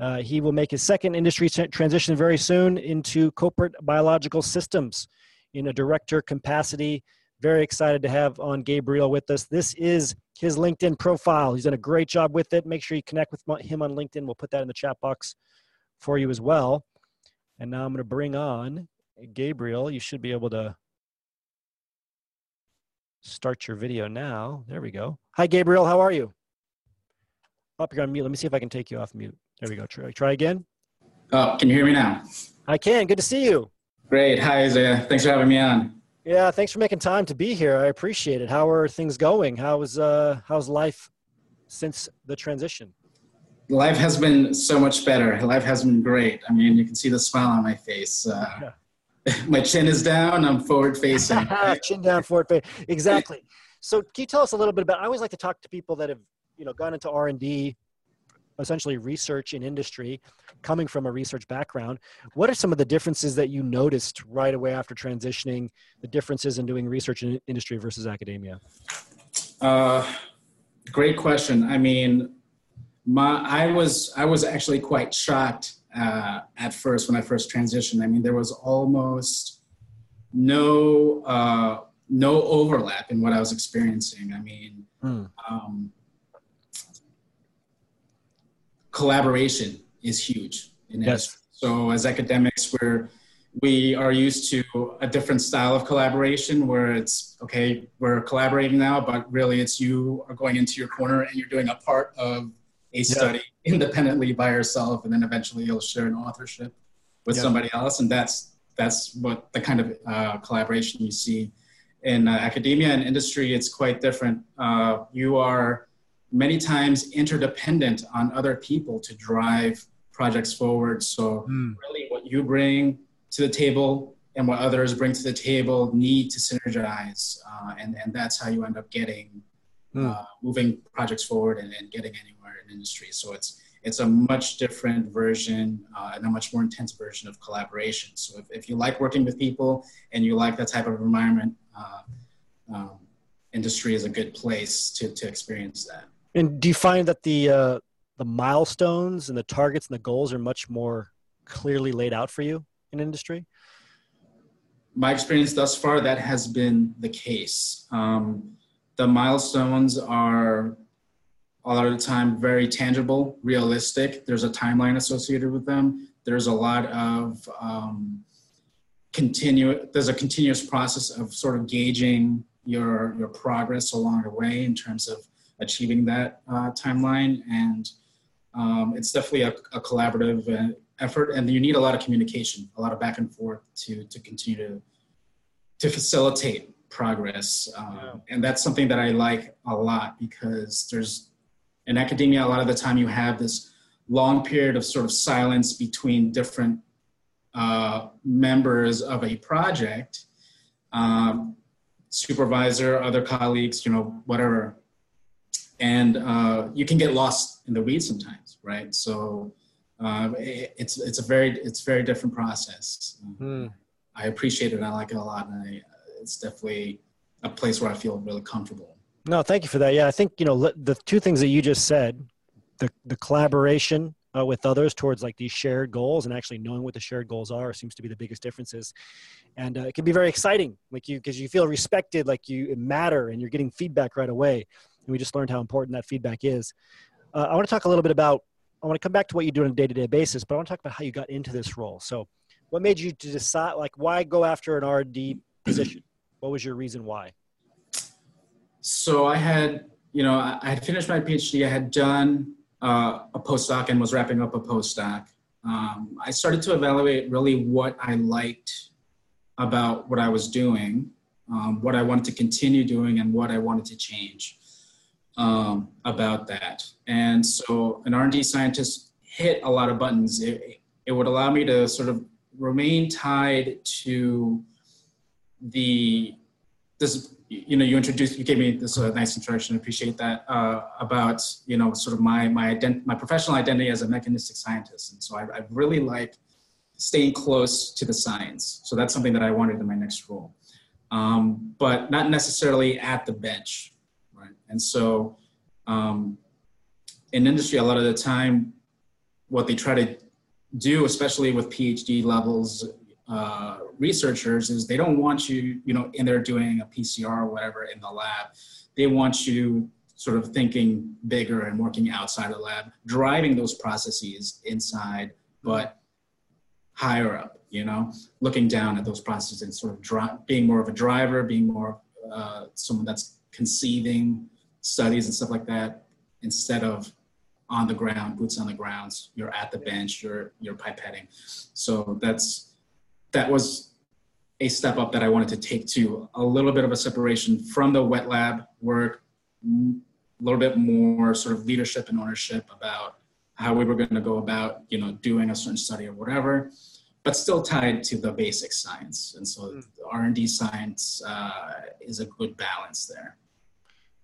Uh, he will make his second industry transition very soon into corporate biological systems in a director capacity. Very excited to have on Gabriel with us. This is his LinkedIn profile. He's done a great job with it. Make sure you connect with him on LinkedIn. We'll put that in the chat box for you as well. And now I'm going to bring on Gabriel. You should be able to start your video now. There we go. Hi, Gabriel. How are you? Up, oh, you're on mute. Let me see if I can take you off mute. There we go. Try, try again. Oh, can you hear me now? I can. Good to see you. Great. Hi, Isaiah. Thanks for having me on. Yeah, thanks for making time to be here. I appreciate it. How are things going? How's uh, how's life since the transition? Life has been so much better. Life has been great. I mean, you can see the smile on my face. Uh, my chin is down. I'm forward facing. chin down, forward facing. Exactly. So, can you tell us a little bit about? I always like to talk to people that have, you know, gone into R and D, essentially research in industry, coming from a research background. What are some of the differences that you noticed right away after transitioning? The differences in doing research in industry versus academia. Uh, great question. I mean, my I was I was actually quite shocked uh, at first when I first transitioned. I mean, there was almost no uh, no overlap in what I was experiencing. I mean, mm. um, collaboration is huge in yes. So as academics, we're we are used to a different style of collaboration where it's okay we're collaborating now but really it's you are going into your corner and you're doing a part of a study yeah. independently by yourself, and then eventually you'll share an authorship with yeah. somebody else, and that's that's what the kind of uh, collaboration you see in uh, academia and industry. It's quite different. Uh, you are many times interdependent on other people to drive projects forward. So mm. really, what you bring to the table and what others bring to the table need to synergize, uh, and and that's how you end up getting mm. uh, moving projects forward and, and, getting anywhere industry. So it's it's a much different version uh, and a much more intense version of collaboration. So if, if you like working with people and you like that type of environment, uh, um, industry is a good place to, to experience that. And do you find that the uh, the milestones and the targets and the goals are much more clearly laid out for you in industry? My experience thus far, that has been the case. Um, the milestones are a lot of the time very tangible, realistic. There's a timeline associated with them. There's a lot of um, continue. There's a continuous process of sort of gauging your your progress along the way in terms of achieving that uh, timeline, and um, it's definitely a, a collaborative uh, effort. And you need a lot of communication, a lot of back and forth to to continue to to facilitate progress, um, yeah. and that's something that I like a lot because there's in academia a lot of the time you have this long period of sort of silence between different uh, members of a project um, supervisor, other colleagues, you know, whatever. And uh, you can get lost in the weeds sometimes, right? So uh, it, it's it's a very it's very different process. Mm. I appreciate it. I like it a lot, and I, it's definitely a place where I feel really comfortable. No, thank you for that. Yeah, I think you know the two things that you just said, the the collaboration uh, with others towards like these shared goals and actually knowing what the shared goals are seems to be the biggest differences. And uh, it can be very exciting like you because you feel respected like you matter and you're getting feedback right away. And we just learned how important that feedback is. Uh, i want to talk a little bit about i want to come back to what you do on a day-to-day basis but i want to talk about how you got into this role. So what made you to decide like why go after an rd position? What was your reason why so i had you know i had finished my phd i had done uh, a postdoc and was wrapping up a postdoc, um, I started to evaluate really what I liked about what I was doing, um, what I wanted to continue doing, and what I wanted to change um, about that. And so, an R&D scientist hit a lot of buttons. It, it would allow me to sort of remain tied to the this you know, you introduced, you gave me this uh, nice introduction. Appreciate that uh, about, you know, sort of my my ident- my professional identity as a mechanistic scientist, and so I, I really like staying close to the science. So that's something that I wanted in my next role, um, but not necessarily at the bench, right? And so um, in industry, a lot of the time, what they try to do, especially with PhD levels, uh, researchers is they don't want you, you know, in there doing a PCR or whatever in the lab. They want you sort of thinking bigger and working outside the lab, driving those processes inside, but higher up, you know, looking down at those processes and sort of dri- being more of a driver, being more uh, someone that's conceiving studies and stuff like that, instead of on the ground, boots on the grounds. You're at the bench, you're you're pipetting. So that's that was a step up that I wanted to take to a little bit of a separation from the wet lab work, a little bit more sort of leadership and ownership about how we were going to go about, you know, doing a certain study or whatever, but still tied to the basic science. And so mm. R&D science uh, is a good balance there.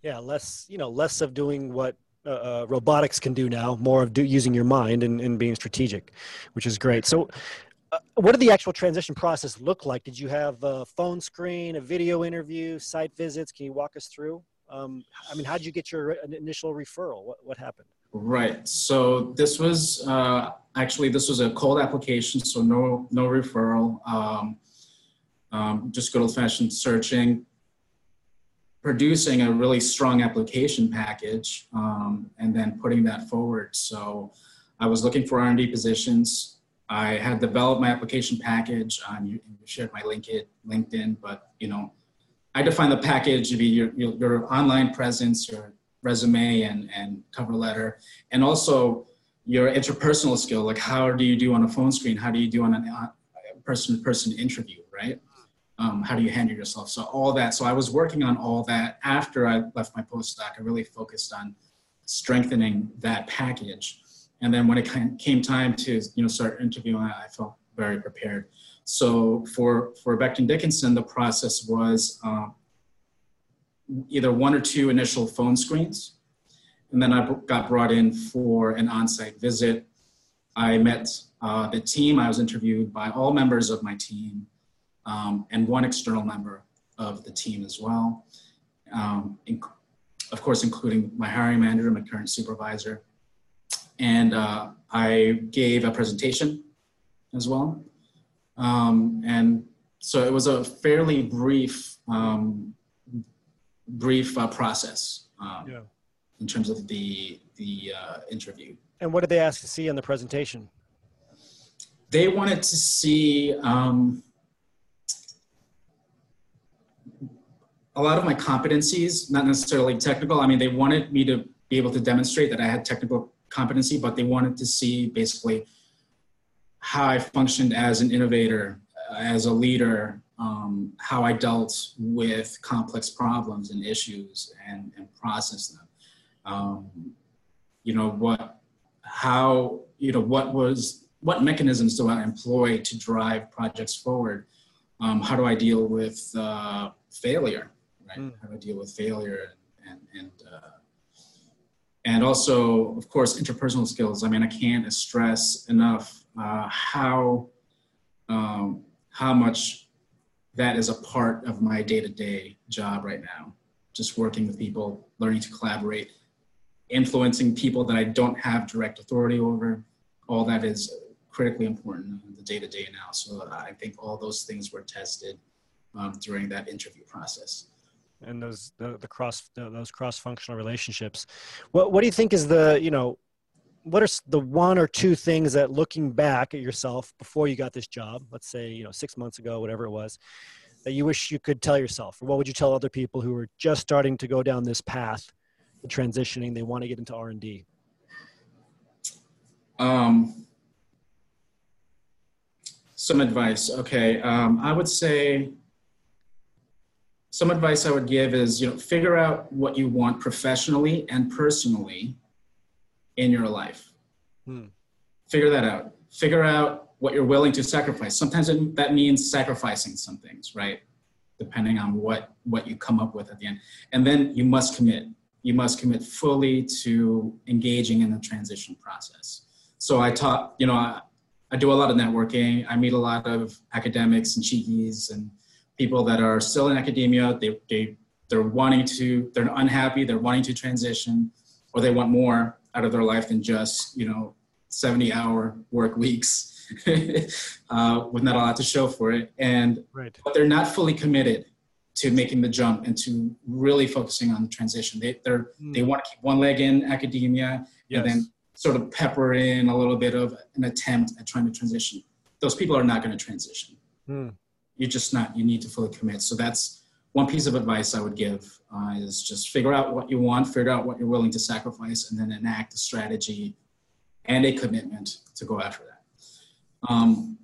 Yeah, less, you know, less of doing what uh, uh, robotics can do now, more of do, using your mind and, and being strategic, which is great. So what did the actual transition process look like? Did you have a phone screen, a video interview, site visits? Can you walk us through? Um, I mean, how did you get your initial referral? What, what happened? Right. So this was uh, actually this was a cold application, so no no referral. Um, um, just good old fashioned searching, producing a really strong application package, um, and then putting that forward. So I was looking for R and D positions. I had developed my application package. Um, you, shared my LinkedIn, LinkedIn, but you know, I define the package to be your, your, your, online presence, your resume and, and cover letter, and also your interpersonal skill. Like how do you do on a phone screen? How do you do on a person-to-person interview, right? Um, how do you handle yourself? So all that. So I was working on all that after I left my postdoc. I really focused on strengthening that package. And then when it came time to you know start interviewing, I felt very prepared. So for for Becton Dickinson, the process was um, either one or two initial phone screens. And then I got brought in for an on site visit. I met uh, the team. I was interviewed by all members of my team um, and one external member of the team as well. Um, of course, including my hiring manager, my current supervisor. And uh, I gave a presentation as well. Um, and so it was a fairly brief, um, brief uh, process um, Yeah. in terms of the the uh, interview. And what did they ask to see in the presentation? They wanted to see um, a lot of my competencies, not necessarily technical. I mean, they wanted me to be able to demonstrate that I had technical competency, but they wanted to see basically how I functioned as an innovator, as a leader, um, how I dealt with complex problems and issues and, and process them. Um, you know, what, how, you know, what was, what mechanisms do I employ to drive projects forward? Um, how do I deal with uh, failure? Right? Mm. How do I deal with failure and, and, uh, and also, of course, interpersonal skills. I mean, I can't stress enough uh, how um, how much that is a part of my day-to-day job right now. Just working with people, learning to collaborate, influencing people that I don't have direct authority over. All that is critically important in the day-to-day now. So I think all those things were tested um, during that interview process. And those the, the cross the, those cross functional relationships what what do you think is the you know what are the one or two things that looking back at yourself before you got this job let's say you know six months ago whatever it was that you wish you could tell yourself or what would you tell other people who are just starting to go down this path transitioning they want to get into r&d Um, some advice. Okay. Um, I would say some advice I would give is, you know, figure out what you want professionally and personally in your life. Hmm. Figure that out. Figure out what you're willing to sacrifice. Sometimes it, that means sacrificing some things, right? Depending on what what you come up with at the end. And then you must commit. You must commit fully to engaging in the transition process. So I taught, you know, I, I do a lot of networking. I meet a lot of academics and cheekies and people that are still in academia. They, they, they're wanting to, they're unhappy, they're wanting to transition, or they want more out of their life than just, you know, 70 hour work weeks uh, with not a lot to show for it. And, right but they're not fully committed to making the jump and to really focusing on the transition. They, they're, they want to keep one leg in academia and then sort of pepper in a little bit of an attempt at trying to transition. Those people are not going to transition. Hmm. You're just not. You need to fully commit. So that's one piece of advice I would give uh, is just figure out what you want, figure out what you're willing to sacrifice, and then enact a strategy and a commitment to go after that. Um,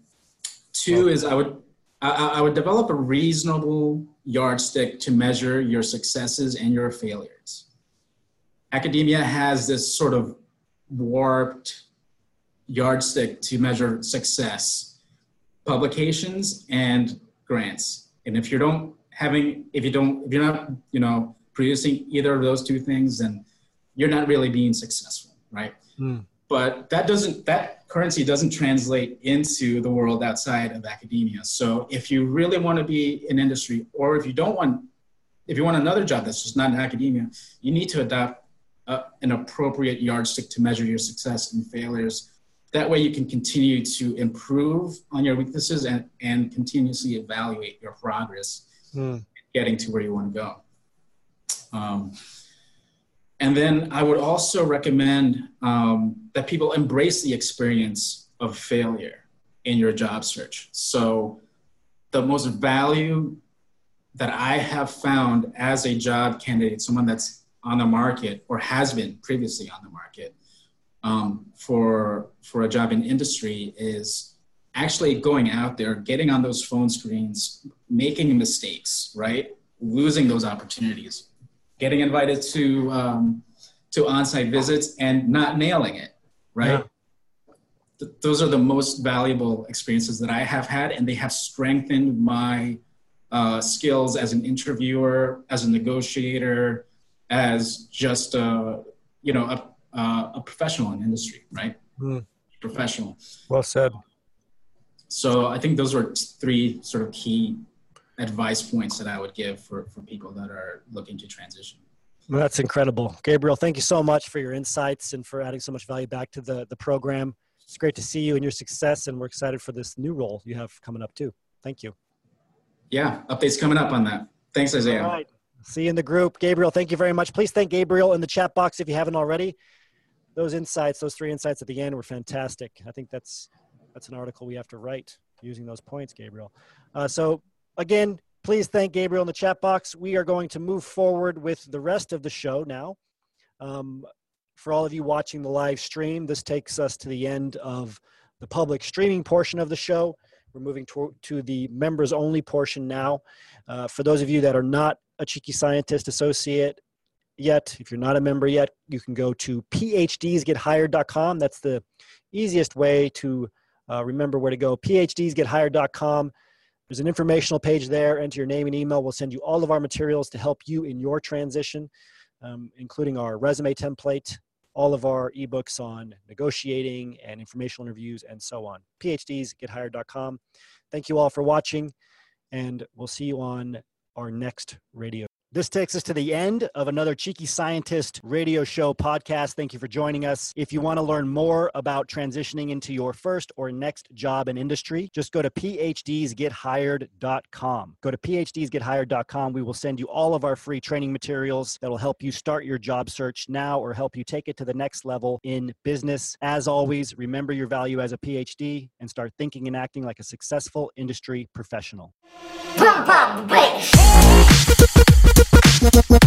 two is I would I, I would develop a reasonable yardstick to measure your successes and your failures. Academia has this sort of warped yardstick to measure success publications and grants and if you don't having if you don't if you're not you know producing either of those two things then you're not really being successful right Hmm. but that doesn't that currency doesn't translate into the world outside of academia so if you really want to be in industry or if you don't want if you want another job that's just not in academia you need to adopt uh, an appropriate yardstick to measure your success and failures. That way, you can continue to improve on your weaknesses and, and continuously evaluate your progress Hmm. getting to where you want to go. Um, and then I would also recommend um, that people embrace the experience of failure in your job search. So, the most value that I have found as a job candidate, someone that's on the market or has been previously on the market um, for for a job in industry is actually going out there, getting on those phone screens, making mistakes, right? Losing those opportunities, getting invited to um, to on-site visits and not nailing it, right? Th- those are the most valuable experiences that I have had, and they have strengthened my uh, skills as an interviewer, as a negotiator, as just a you know a, uh, a professional in industry, right? Mm. Professional. Well said. So I think those are three sort of key advice points that I would give for, for people that are looking to transition. Well, that's incredible. Gabriel, thank you so much for your insights and for adding so much value back to the, the program. It's great to see you and your success, and we're excited for this new role you have coming up too. Thank you. Yeah, updates coming up on that. Thanks, Isaiah. All right. See you in the group. Gabriel, thank you very much. Please thank Gabriel in the chat box if you haven't already. Those insights, those three insights at the end were fantastic. I think that's that's an article we have to write using those points, Gabriel. Uh, so again, please thank Gabriel in the chat box. We are going to move forward with the rest of the show now. Um, for all of you watching the live stream, this takes us to the end of the public streaming portion of the show. We're moving to, to the members only portion now. Uh, for those of you that are not a Cheeky Scientist associate yet, if you're not a member yet, you can go to phdsgethired.com. That's the easiest way to uh, remember where to go. phdsgethired.com. There's an informational page there. Enter your name and email. We'll send you all of our materials to help you in your transition, um, including our resume template, all of our ebooks on negotiating and informational interviews and so on. PhDsGetHired.com. Thank you all for watching, and we'll see you on our next radio. This takes us to the end of another Cheeky Scientist radio show podcast. Thank you for joining us. If you want to learn more about transitioning into your first or next job in industry, just go to phdsgethired.com. Go to phdsgethired.com. We will send you all of our free training materials that will help you start your job search now or help you take it to the next level in business. As always, remember your value as a PhD and start thinking and acting like a successful industry professional. Boom, boom, Oh,